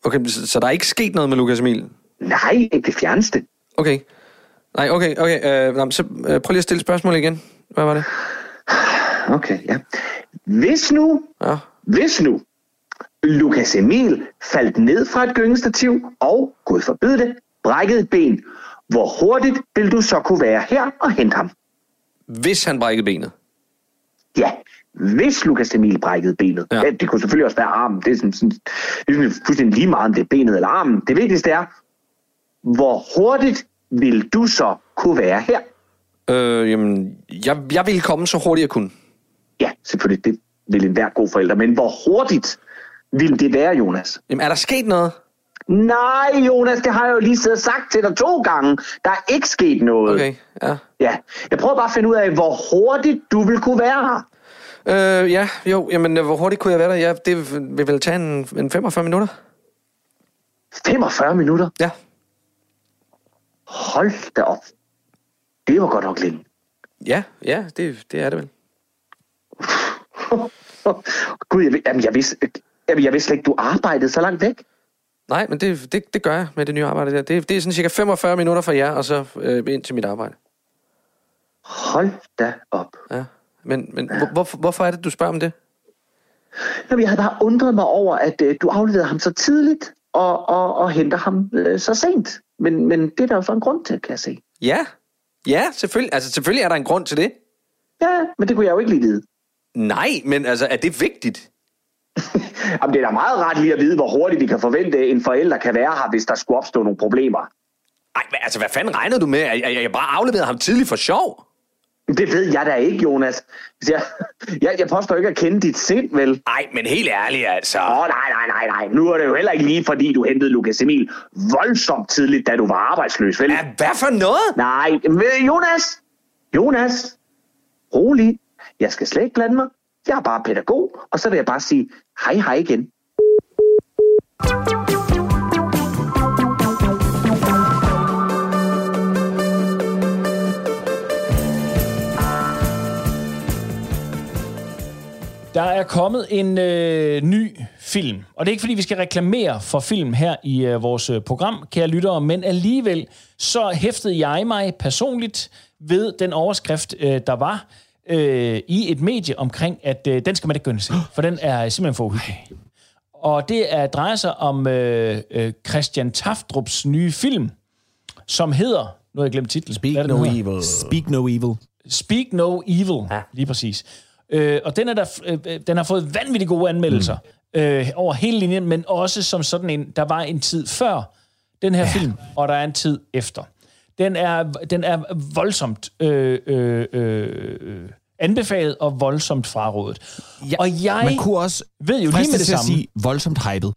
okay, så, så der er ikke sket noget med Lukas Emil? Nej, ikke det fjerneste. Okay. Nej, okay, okay. Øh, så øh, prøv lige at stille spørgsmål igen. Hvad var det? Okay, ja. Hvis nu, Ja. hvis nu, Lukas Emil faldt ned fra et gyngestativ og, gud forbyde det, brækkede et ben, hvor hurtigt vil du så kunne være her og hente ham? Hvis han brækkede benet. Ja, hvis Lukas Emil brækkede benet. Ja. Det kunne selvfølgelig også være armen. Det er, sådan, sådan, det er sådan fuldstændig lige meget, om det er benet eller armen. Det vigtigste er, hvor hurtigt vil du så kunne være her? Øh, jamen, jeg, jeg ville komme så hurtigt jeg kunne. Ja, selvfølgelig, det vil enhver god forælder. Men hvor hurtigt vil det være, Jonas? Jamen, er der sket noget? Nej, Jonas, det har jeg jo lige siddet og sagt til dig to gange. Der er ikke sket noget. Okay, ja. Ja, jeg prøver bare at finde ud af, hvor hurtigt du vil kunne være her. Øh, ja, jo, jamen, hvor hurtigt kunne jeg være der? Ja, det vil vel tage en, en 45 minutter. 45 minutter? Ja. Hold da op. Det var godt nok længe. Ja, ja, det, det er det vel. Gud, jeg, jamen, jeg, vidste, jamen, jeg vidste slet ikke, du arbejdede så langt væk. Nej, men det, det, det gør jeg med det nye arbejde der. Det, det er sådan cirka 45 minutter fra jer, og så øh, ind til mit arbejde. Hold da op. Ja. Men, men hvor, hvorfor, hvorfor er det, du spørger om det? Jamen, jeg havde bare undret mig over, at øh, du afleverede ham så tidligt og, og, og henter ham øh, så sent. Men, men det er der jo så en grund til, kan jeg se. Ja, ja, selvfølgelig. Altså, selvfølgelig er der en grund til det. Ja, men det kunne jeg jo ikke lige vide. Nej, men altså, er det vigtigt? Jamen, det er da meget ret lige at vide, hvor hurtigt vi kan forvente, en forælder kan være her, hvis der skulle opstå nogle problemer. Ej, altså, hvad fanden regnede du med? at jeg, jeg bare afleverede ham tidligt for sjov? Det ved jeg da ikke, Jonas. Jeg, jeg, jeg påstår ikke at kende dit sind, vel? Nej, men helt ærligt, altså. Åh, oh, nej, nej, nej, nej. Nu er det jo heller ikke lige, fordi du hentede Lukas Emil voldsomt tidligt, da du var arbejdsløs, vel? Ja, hvad for noget? Nej, men Jonas! Jonas! Rolig. Jeg skal slet ikke blande mig. Jeg er bare pædagog, og så vil jeg bare sige hej hej igen. Der er kommet en øh, ny film, og det er ikke fordi, vi skal reklamere for film her i øh, vores øh, program, kære lyttere, men alligevel så hæftede jeg mig personligt ved den overskrift, øh, der var øh, i et medie omkring, at øh, den skal man ikke og se, for den er simpelthen for uhyggelig. Og det er, drejer sig om øh, øh, Christian Taftrups nye film, som hedder, nu har jeg glemt titlen. Speak no hedder? evil. Speak no evil. Speak No Evil, ja. lige præcis. Øh, og den, er der, øh, øh, den har fået vanvittigt gode anmeldelser mm. øh, over hele linjen, men også som sådan en, der var en tid før den her ja. film, og der er en tid efter. Den er, den er voldsomt øh, øh, øh, anbefalet og voldsomt frarådet. Ja, og jeg Man kunne også ved jo lige med det samme, sige voldsomt hyped.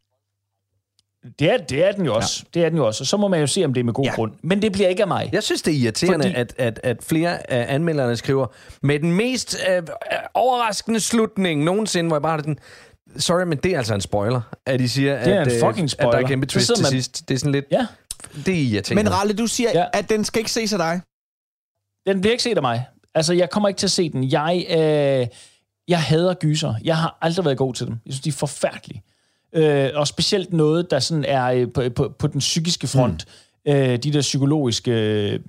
Det, er, det er den jo også. Ja. Det er den jo også. Og så må man jo se, om det er med god ja. grund. Men det bliver ikke af mig. Jeg synes, det er irriterende, Fordi- at, at, at flere af anmelderne skriver med den mest øh, overraskende slutning nogensinde, hvor jeg bare har den... Sorry, men det er altså en spoiler, at de siger, Det er at, en øh, fucking at der spoiler. er kæmpe Så twist sidder til man- sidst. Det er sådan lidt... Ja. Det er irriterende. Men Ralle, du siger, ja. at den skal ikke ses af dig. Den bliver ikke set af mig. Altså, jeg kommer ikke til at se den. Jeg, øh, jeg hader gyser. Jeg har aldrig været god til dem. Jeg synes, de er forfærdelige. Øh, og specielt noget, der sådan er øh, på, på, på den psykiske front. Mm. Øh, de der psykologiske øh,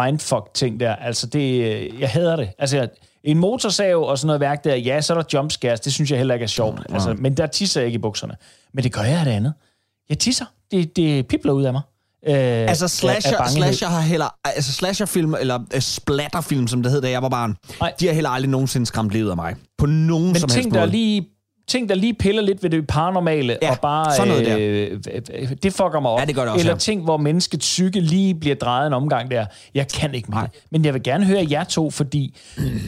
mindfuck-ting der. Altså, det, øh, jeg hader det. Altså, jeg, en motorsav og sådan noget værk der, ja, så er der jumpscares. Det synes jeg heller ikke er sjovt. Mm. Altså, men der tisser jeg ikke i bukserne. Men det gør jeg af det andet. Jeg tisser. Det, det pipler ud af mig. Øh, Altså af- af slasher, slasher har heller... Altså slasherfilm, eller uh, splatterfilm, som det hed, da jeg var barn, Nej. de har heller aldrig nogensinde skræmt livet af mig. På nogen Men som helst ting, der måde. lige ting, der lige piller lidt ved det paranormale, Ja, og bare... sådan noget der. øh, øh, det fucker mig op. Ja, det gør det også, Eller ja. ting, hvor menneskets psyke lige bliver drejet en omgang der. Jeg kan ikke mere. Men jeg vil gerne høre jer to, fordi...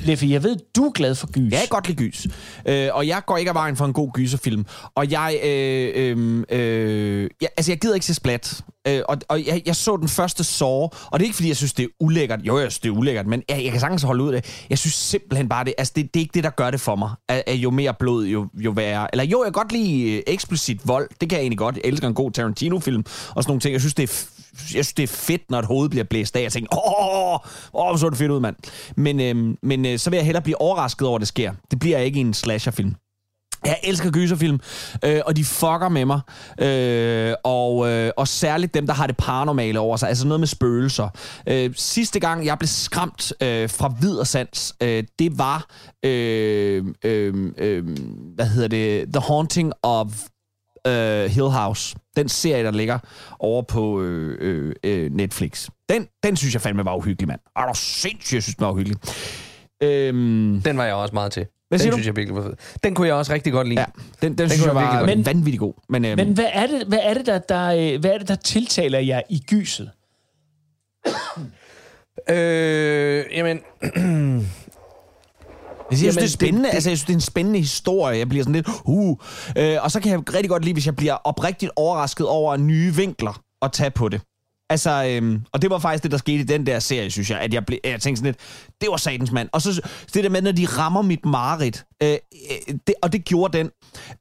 Leffe, jeg ved, du er glad for gys. Jeg kan godt lide gys. Øh, og jeg går ikke af vejen for en god gyserfilm. Og jeg... Øh, øh, øh, jeg, altså, jeg gider ikke se splat. Øh, og og jeg, jeg så den første Saw, og det er ikke, fordi jeg synes, det er ulækkert. Jo, jeg synes, det er ulækkert, men jeg, jeg kan sagtens holde ud af det. Jeg synes simpelthen bare, det, altså, det, det er ikke det, der gør det for mig. At, at jo mere blod, jo, jo værre. Eller jo, jeg kan godt lide øh, eksplicit vold. Det kan jeg egentlig godt. Jeg elsker en god Tarantino-film og sådan nogle ting. Jeg synes, det er, f- jeg synes, det er fedt, når et hoved bliver blæst af. Jeg tænker, åh, åh, åh så det fedt ud, mand. Men, øhm, men øh, så vil jeg hellere blive overrasket over, at det sker. Det bliver ikke en slasherfilm. Jeg elsker gyserfilm, øh, og de fucker med mig. Øh, og, øh, og særligt dem, der har det paranormale over sig. Altså noget med spøgelser. Øh, sidste gang, jeg blev skræmt øh, fra vid og sans, øh, det var, øh, øh, øh, hvad hedder det, The Haunting of øh, Hill House. Den serie, der ligger over på øh, øh, øh, Netflix. Den, den synes jeg fandme var uhyggelig, mand. Er du sindssygt, jeg synes, den var uhyggelig. Øhm, Den var jeg også meget til. Hvad siger den du? synes jeg virkelig var fed. Den kunne jeg også rigtig godt lide. ja, den, den, den synes jeg var lide. vanvittig god. Men, øhm, Men hvad er det, hvad er det, der, der, øh, hvad er det, der tiltaler jer i gyset? Øh, jamen, Jeg synes, Jamen, det er spændende. det- det- altså, jeg synes, det er en spændende historie. Jeg bliver sådan lidt, uh. Øh, og så kan jeg rigtig godt lide, hvis jeg bliver oprigtigt overrasket over nye vinkler at tage på det. Altså, øhm, og det var faktisk det, der skete i den der serie, synes jeg, at jeg, blev, jeg tænkte sådan lidt, det var satans mand. Og så det der med, når de rammer mit mareridt, øh, øh, det, og det gjorde den.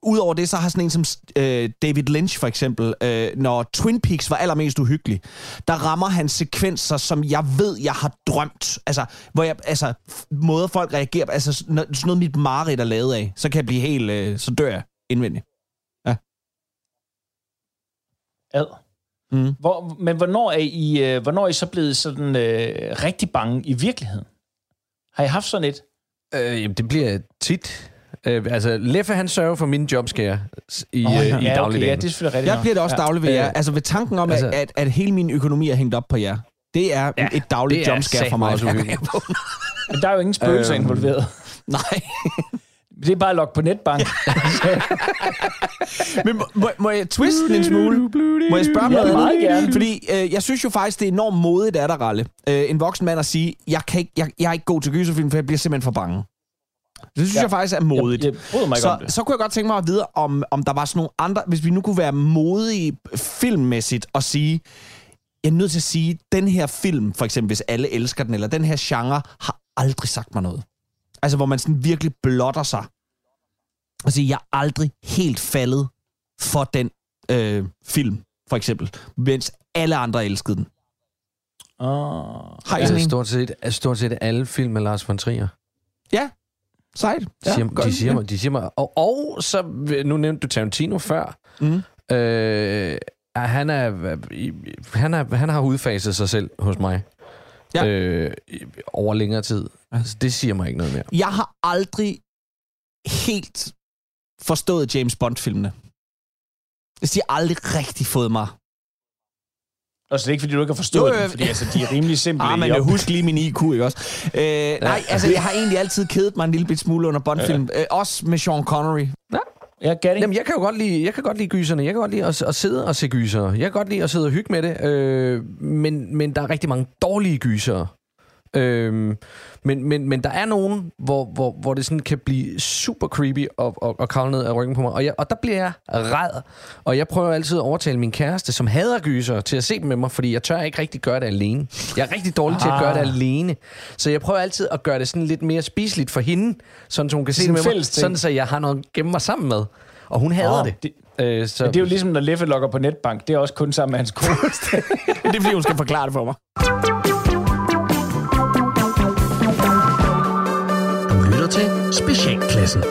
Udover det, så har sådan en som øh, David Lynch for eksempel, øh, når Twin Peaks var allermest uhyggelig, der rammer han sekvenser, som jeg ved, jeg har drømt. Altså, hvor jeg, altså måder folk reagerer, altså når, sådan noget mit mareridt er lavet af, så kan jeg blive helt, øh, så dør jeg indvendigt. Ad. Mm. Hvor, men hvornår er, I, øh, hvornår er I så blevet sådan øh, rigtig bange i virkeligheden? Har I haft sådan et? øh, jamen, det bliver tit. Øh, altså, Leffe, han sørger for mine jobskære i, oh, ja, i ja, okay, dagligdagen. ja, det er selvfølgelig rigtigt Jeg nok. bliver det også ja. dagligt ved jer. Øh, Altså ved tanken om, altså- at, at, at hele min økonomi er hængt op på jer. Det er ja, et dagligt jumpscare for mig. også. Men der er jo ingen spøgelser Øhm. involveret. Nej. Det er bare at logge på netbank. Men må, må, må jeg twiste en smule? Må jeg spørge Ja, meget gerne. Fordi øh, jeg synes jo faktisk, det er enormt modigt af dig, Ralle. Øh, en voksen mand at sige, jeg, kan ikke, jeg, jeg er ikke god til gyserfilm, for jeg bliver simpelthen for bange. Det synes ja. Jeg faktisk er modigt. Jeg, jeg mig så, så kunne jeg godt tænke mig at vide, om, om der var sådan nogle andre... Hvis vi nu kunne være modige filmmæssigt og sige... Jeg er nødt til at sige, den her film, for eksempel, hvis alle elsker den, eller den her genre, har aldrig sagt mig noget. Altså, hvor man sådan virkelig blotter sig. Altså, jeg er aldrig helt faldet for den øh, film, for eksempel, mens alle andre elskede den. Oh. Har I Altså, sådan stort, set, altså, stort set alle film med Lars von Trier. Ja, sejt. De Ja, siger, godt. de siger, mig, de siger mig... Og, og så, nu nævnte du Tarantino før. Mm. Øh, han, er, han, er, han har udfaset sig selv hos mig. Ja. Øh, over længere tid. Altså, det siger mig ikke noget mere. Jeg har aldrig helt forstået James Bond-filmene. Jeg siger aldrig rigtig fået mig. Og så det er ikke, fordi du ikke har forstået Jo, jo, den, fordi altså, de er rimelig simple. Ah, men jeg husker lige min IQ, ikke også? Øh, nej, altså, jeg har egentlig altid kedet mig en lille bit smule under Bond-film. Øh, også med Sean Connery. Ja, Gatting. Jamen, jeg kan jo godt lide, jeg kan godt lide gyserne. Jeg kan godt lide at, at sidde og se gyser. Jeg kan godt lide at sidde og hygge med det. Øh, men, men der er rigtig mange dårlige gyser. Øh, men, men, men der er nogen, hvor, hvor, hvor det sådan kan blive super creepy og, og, og kravle ned af ryggen på mig. Og, jeg, og der bliver jeg ræd. Og jeg prøver altid at overtale min kæreste, som hader gyser, til at se dem med mig, fordi jeg tør ikke rigtig gøre det alene. Jeg er rigtig dårlig til at gøre det Ah. alene. Så jeg prøver altid at gøre det sådan lidt mere spiseligt for hende, sådan så hun kan se det med mig, sådan så jeg har noget at gemme mig sammen med. Og hun hader Åh, det. det- Øh, så, Men det er jo ligesom, når Leffe logger på netbank. Det er også kun sammen med hans kone. Det er fordi, hun skal forklare det for mig. Til Specialklassen.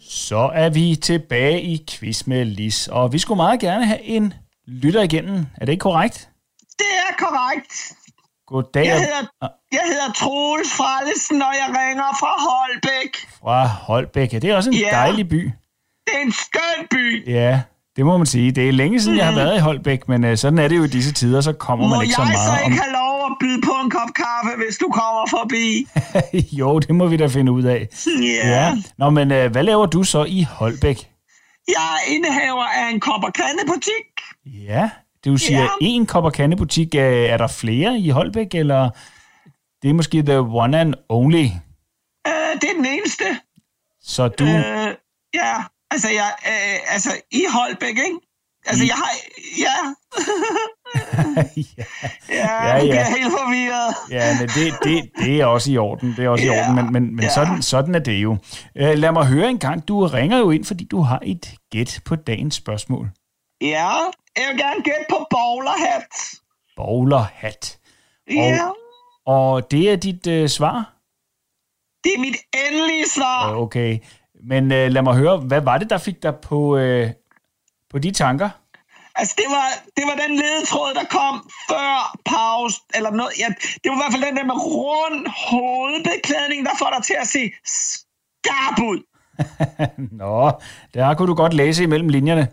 Så er vi tilbage i quiz med Lis, og vi skulle meget gerne have en lytter igennem. Er det ikke korrekt? Det er korrekt. Goddag Jeg hedder, jeg hedder Troels Frallesen, og jeg ringer fra Holbæk. fra Holbæk. Ja, det er også en Ja. dejlig by. Det er en skøn by. Ja, det må man sige. Det er længe siden, jeg har været i Holbæk, men uh, sådan er det jo i disse tider, så kommer Må man ikke så jeg så meget om... ikke have lov at byde på en kop kaffe, hvis du kommer forbi? jo, det må vi da finde ud af. Ja. Nå, men øh, hvad laver du så i Holbæk? Jeg er indehaver af en kop og butik. Ja, du siger Ja. en kop og kandebutik. Er, er der flere i Holbæk, eller det er måske the one and only? Øh, det er den eneste. Så du... Øh, ja, altså, jeg, øh, altså i Holbæk, ikke? Altså, jeg har... Ja. ja, Ja, ja, ja. jeg er helt forvirret. Ja, men det, det, det er også i orden. Det er også i Ja, orden, men, men, men ja. sådan, sådan er det jo. Øh, lad mig høre en gang. Du ringer jo ind, fordi du har et gæt på dagens spørgsmål. Ja, jeg vil gerne gætte på bowlerhat. Bowlerhat. Ja, Og det er dit øh, svar? det er mit endelige svar. Øh, Okay. Men øh, lad mig høre, hvad var det, der fik dig på, øh, på de tanker? Altså, det var, det var den ledetråd, der kom før pause, eller noget. Ja, det var i hvert fald den der med rund hovedbeklædning, der får dig til at se skarp ud. Nå, der kunne du godt læse imellem linjerne.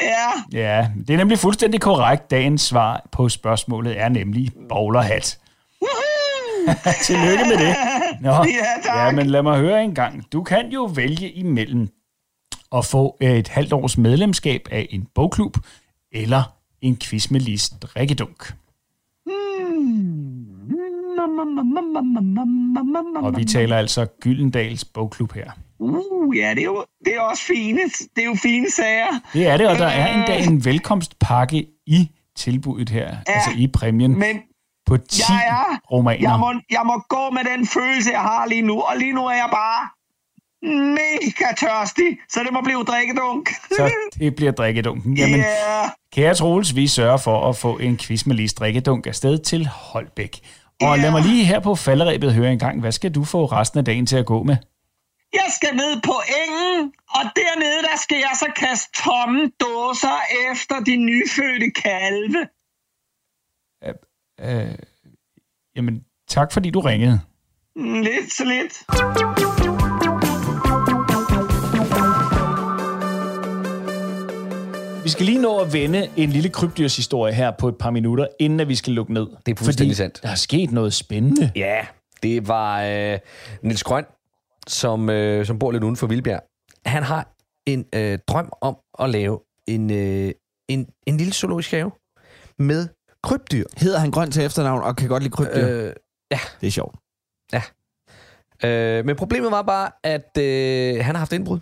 Ja, Ja, det er nemlig fuldstændig korrekt. Dagens svar på spørgsmålet er nemlig bowlerhat. Tillykke med det. Nå, Ja, tak. ja, men lad mig høre en gang. Du kan jo vælge imellem at få et halvt års medlemskab af en bogklub, eller en quiz med Lis drikkedunk. Og vi taler altså Gyldendals bogklub her. uh, ja, det er jo det er også fine, det er jo fine sager. Det er det, og der er endda en velkomstpakke i tilbuddet her, ja, altså i præmien, Men på 10 jeg er, romaner. jeg må, jeg må gå med den følelse, jeg har lige nu, og lige nu er jeg bare mega tørstig, så det må blive drikkedunk. Så det bliver drikkedunken. Jamen, Ja. kære Troels, vi sørger for at få en quiz med Lis drikkedunk afsted til Holbæk. Og lad mig lige her på falderæbet høre en gang, hvad skal du få resten af dagen til at gå med? Jeg skal ned på engen, og dernede der skal jeg så kaste tomme dåser efter de nyfødte kalve. Øh, jamen, tak fordi du ringede. Mm, Lidt så lidt. Vi skal lige nå at vende en lille krybdyrshistorie her på et par minutter, inden at vi skal lukke ned. Det er fuldstændig Fordi sandt. der er sket noget spændende. Ja, det var øh, Nils Grøn, som, øh, som bor lidt uden for Vildbjerg. Han har en øh, drøm om at lave en, øh, en, en lille zoologisk have med krybdyr. Hedder han grøn til efternavn og kan godt lide krybdyr? Øh, ja. Det er sjovt. Øh, men problemet var bare, at øh, han har haft indbrud.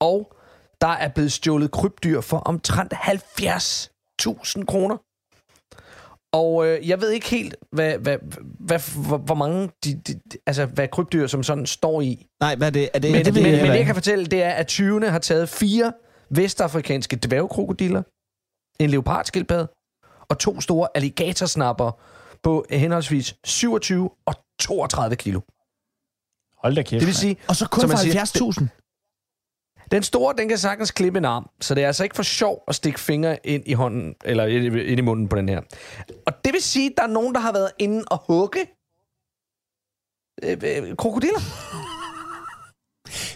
Og der er blevet stjålet krybdyr for omtrent 70.000 kroner. Og øh, jeg ved ikke helt, hvad, hvad, hvad, hvor, hvor mange, de, de, altså, hvad krybdyr som sådan står i. Nej, hvad er det? Er det, Men, det, men, men det, jeg kan fortælle, det er, at 20'erne har taget fire vestafrikanske dværgkrokodiller, en leopardskildpadde og to store alligatorsnapper på henholdsvis 27 og 32 kilo. Hold da kæft. Det vil sige... Og så kun som man for siger, 70.000? Den store, den kan sagtens klippe en arm, så det er altså ikke for sjov at stikke fingre ind i hånden, eller ind i- ind i munden på den her. Og det vil sige, at der er nogen, der har været inde og hugge øh, øh, krokodiller.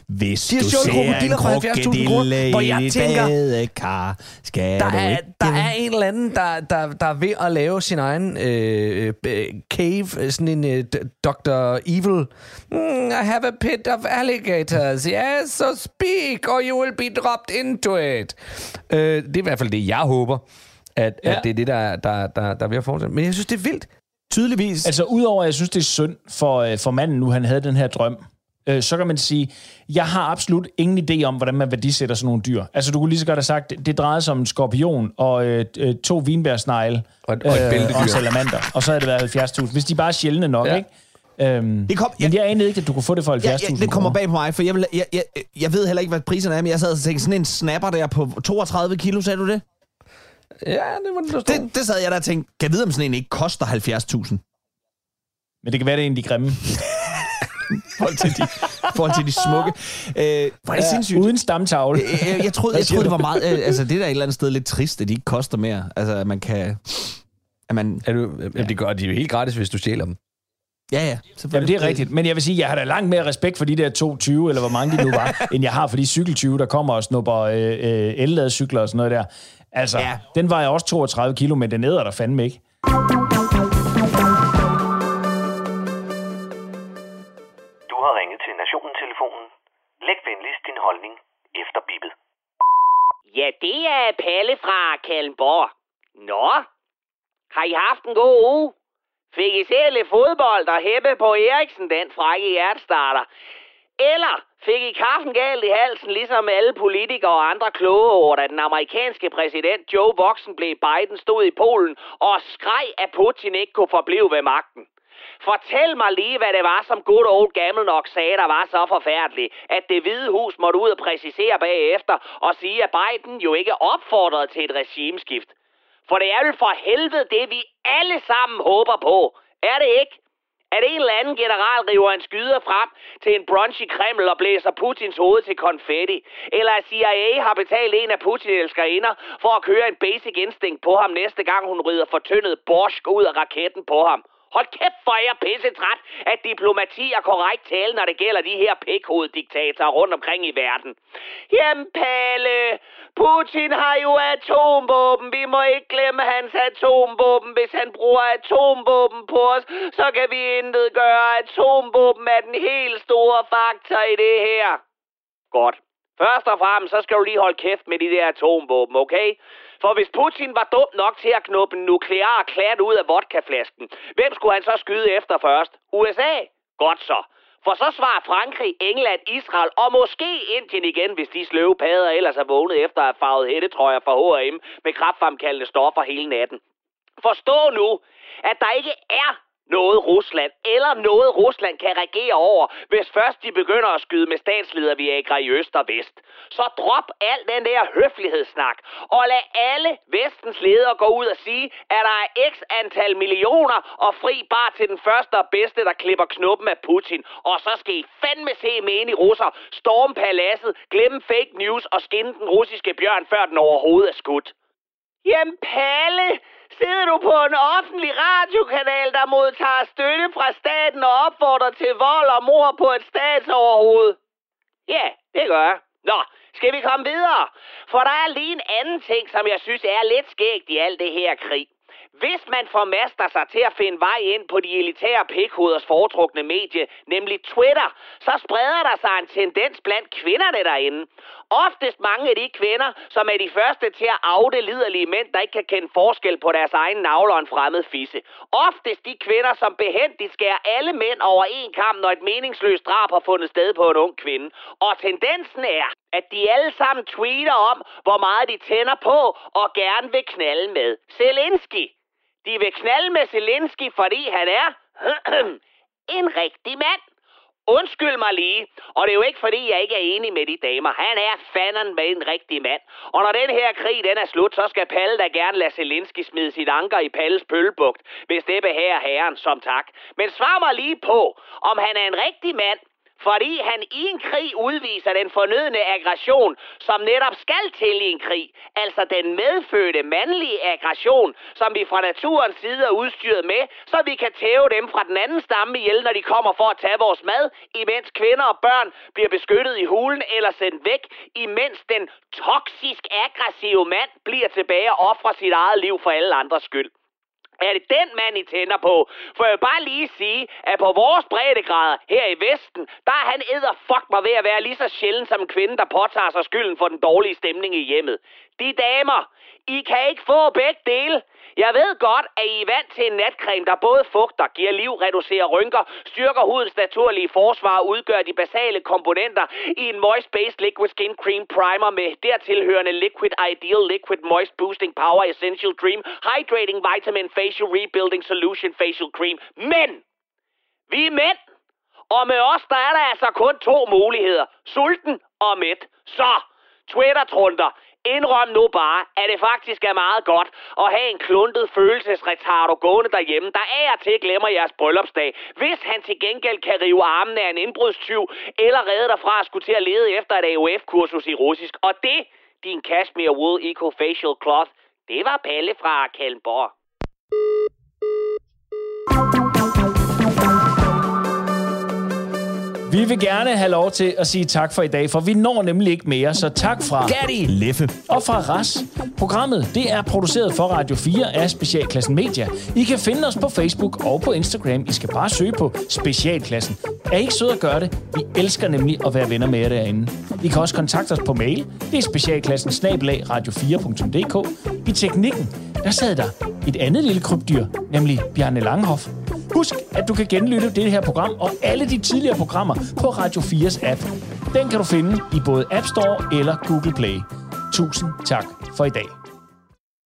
Hvis De du ser en krokodiller for 70.000 kroner, krokodille hvor i jeg et tænker, badekar, skal Der du er, ikke... der er en eller anden, der, der, der er ved at lave sin egen øh, øh, cave, øh, sådan en øh, Dr. Evil. Mm, I have a pit of alligators. Yes, so speak, or you will be dropped into it. Øh, det er i hvert fald det, jeg håber, at, ja. Ja. at det er det, der, der, der, der er ved at fortsætte. Men jeg synes, det er vildt. Tydeligvis. Altså, udover at jeg synes, det er synd for, øh, for manden nu, han havde den her drøm, øh, så kan man sige, jeg har absolut ingen idé om, hvordan man værdisætter sådan nogle dyr. Altså, du kunne lige så godt have sagt, det, det drejede sig om en skorpion og øh, øh, to vinbærsnegle Og, og et bæltedyr. og en salamander, og så havde det været 70.000. Hvis de bare er sjældne nok, Ja. ikke? Øhm, Det kom- men jeg anede ikke, at du kunne få det for 70.000 Ja, ja, det kommer bag på mig, for jeg, vil, jeg, jeg, jeg ved heller ikke, hvad priserne er, men jeg sad og tænkte, sådan en snapper der på 32 kilo, sagde du det? Ja, det var det, der stod. Det, det sad jeg der og tænkte, kan jeg vide, om sådan en ikke koster 70.000? Men det kan være, det er en af de grimme. forhold til de, forhold til de smukke. Øh, hvor er det sindssygt. Uden stamtavle. Øh, jeg, troede, jeg troede, det var meget... Øh, altså, det er da et eller andet sted lidt trist, at de ikke koster mere. Altså, at man kan... At man, Er du, ja. det gør de er jo helt gratis, hvis du stjæler dem. ja, ja. Jamen, det er rigtigt. Men jeg vil sige, jeg har da langt mere respekt for de der 22, eller hvor mange de nu var, end jeg har for de cykeltyve, der kommer og snupper øh, øh, elladecykler og sådan noget der. Altså, Ja. ja. den var jeg også 32 kilo, men den æder der fandme ikke. efterbippet. Ja, det er Palle fra Kalmborg. Nå, har I haft en god uge? Fik I set lidt fodbold og heppe på Eriksen, den frække hjertestarter? Eller fik I kaffen galt i halsen, ligesom alle politikere og andre kloge over, da den amerikanske præsident Joe Boxen blev Biden stod i Polen og skreg, at Putin ikke kunne forblive ved magten? Fortæl mig lige, hvad det var, som good old gammel nok sagde, der var så forfærdeligt, at det hvide hus måtte ud og præcisere bagefter og sige, at Biden jo ikke opfordrede til et regimeskift. For det er vel for helvede det, vi alle sammen håber på. Er det ikke? At en eller anden general river en skyder frem til en brunch i Kreml og blæser Putins hoved til konfetti. Eller at CIA har betalt en af Putin-elskerinder for at køre en basic instinct på ham næste gang hun rider fortyndet borsk ud af raketten på ham. Hold kæft, for jeg er pisse træt af diplomati og korrekt tale, når det gælder de her pikhoveddiktatorer rundt omkring i verden. Jamen, Palle, Putin har jo atomvåben. Vi må ikke glemme hans atomvåben. Hvis han bruger atomvåben på os, så kan vi intet gøre. Atomvåben er den helt store faktor i det her. Godt. Først og fremmest, så skal du lige holde kæft med de der atomvåben, okay? For hvis Putin var dum nok til at knuppe en nuklear klat ud af vodkaflasken, hvem skulle han så skyde efter først? USA? Godt så. For så svarer Frankrig, England, Israel og måske Indien igen, hvis de sløve padder ellers er vågnet efter at have farvet hættetrøjer fra H&M med kraftfremkaldende stoffer hele natten. Forstå nu, at der ikke er noget Rusland, eller noget Rusland kan regere over, hvis først de begynder at skyde med statsleder Viagra i øst og vest. Så drop al den der høflighedssnak, og lad alle vestens ledere gå ud og sige, at der er x antal millioner og fri bar til den første og bedste, der klipper knuppen af Putin. Og så skal I fandme se med i russer, storm paladset, glemme fake news og skinne den russiske bjørn, før den overhovedet er skudt. Jamen Palle, sidder du på en offentlig radiokanal, der modtager støtte fra staten og opfordrer til vold og mor på et statsoverhoved? Ja, det gør jeg. Nå, skal vi komme videre? For der er lige en anden ting, som jeg synes er lidt skægt i alt det her krig. Hvis man formaster sig til at finde vej ind på de elitære pikhoders foretrukne medie, nemlig Twitter, så spreder der sig en tendens blandt kvinderne derinde. Oftest mange af de kvinder, som er de første til at afde liderlige mænd, der ikke kan kende forskel på deres egen navle og en fremmed fisse. Oftest de kvinder, som behendigt skærer alle mænd over en kamp, når et meningsløst drab har fundet sted på en ung kvinde. Og tendensen er, at de alle sammen tweeter om, hvor meget de tænder på og gerne vil knalde med Zelensky. De vil knalde med Zelensky, fordi han er en rigtig mand. Undskyld mig lige, og det er jo ikke fordi, jeg ikke er enig med de damer. Han er fanden med en rigtig mand. Og når den her krig den er slut, så skal Palle da gerne lade Zelensky smide sit anker i Palles pøllebugt, hvis det behager herren som tak. Men svar mig lige på, om han er en rigtig mand, fordi han i en krig udviser den fornødne aggression, som netop skal til i en krig. Altså den medfødte mandlige aggression, som vi fra naturens side er udstyret med, så vi kan tæve dem fra den anden stamme ihjel, når de kommer for at tage vores mad, imens kvinder og børn bliver beskyttet i hulen eller sendt væk, imens den toksisk aggressive mand bliver tilbage og offrer sit eget liv for alle andres skyld. Er det den mand, I tænder på? For jeg vil bare lige sige, at på vores breddegrader her i Vesten, der er han æder fuck mig ved at være lige så sjældent som en kvinde, der påtager sig skylden for den dårlige stemning i hjemmet. De damer, I kan ikke få begge dele. Jeg ved godt, at I er vant til en natcreme, der både fugter, giver liv, reducerer rynker, styrker hudens naturlige forsvar og udgør de basale komponenter i en moist-based liquid skin cream primer med dertilhørende liquid ideal liquid moist boosting power essential dream hydrating vitamin facial rebuilding solution facial cream. Men vi er mænd, og med os der er der altså kun to muligheder. Sulten og mæt. Så, Twitter-trunder, Indrøm nu bare, at det faktisk er meget godt at have en kluntet følelsesretardo gående derhjemme, der af og til glemmer jeres bryllupsdag, hvis han til gengæld kan rive armen af en indbrudstyv, eller redde dig fra at skulle til at lede efter et AOF-kursus i russisk. Og det, din Cashmere Wool Eco Facial Cloth, det var Palle fra Kalmborg. Música Vi vil gerne have lov til at sige tak for i dag, for vi når nemlig ikke mere, så tak fra Gatti Leffe og fra Ras. Programmet det er produceret for Radio 4 af Specialklassen Media. I kan finde os på Facebook og på Instagram. I skal bare søge på Specialklassen. Er I ikke søde at gøre det? Vi elsker nemlig at være venner med jer derinde. I kan også kontakte os på mail. Det er specialklassen snabelag radio4.dk. I teknikken, der sad der et andet lille krybdyr, nemlig Bjarne Langhoff. Husk, at du kan genlytte det her program og alle de tidligere programmer på Radio 4's app. Den kan du finde i både App Store eller Google Play. Tusind tak for i dag.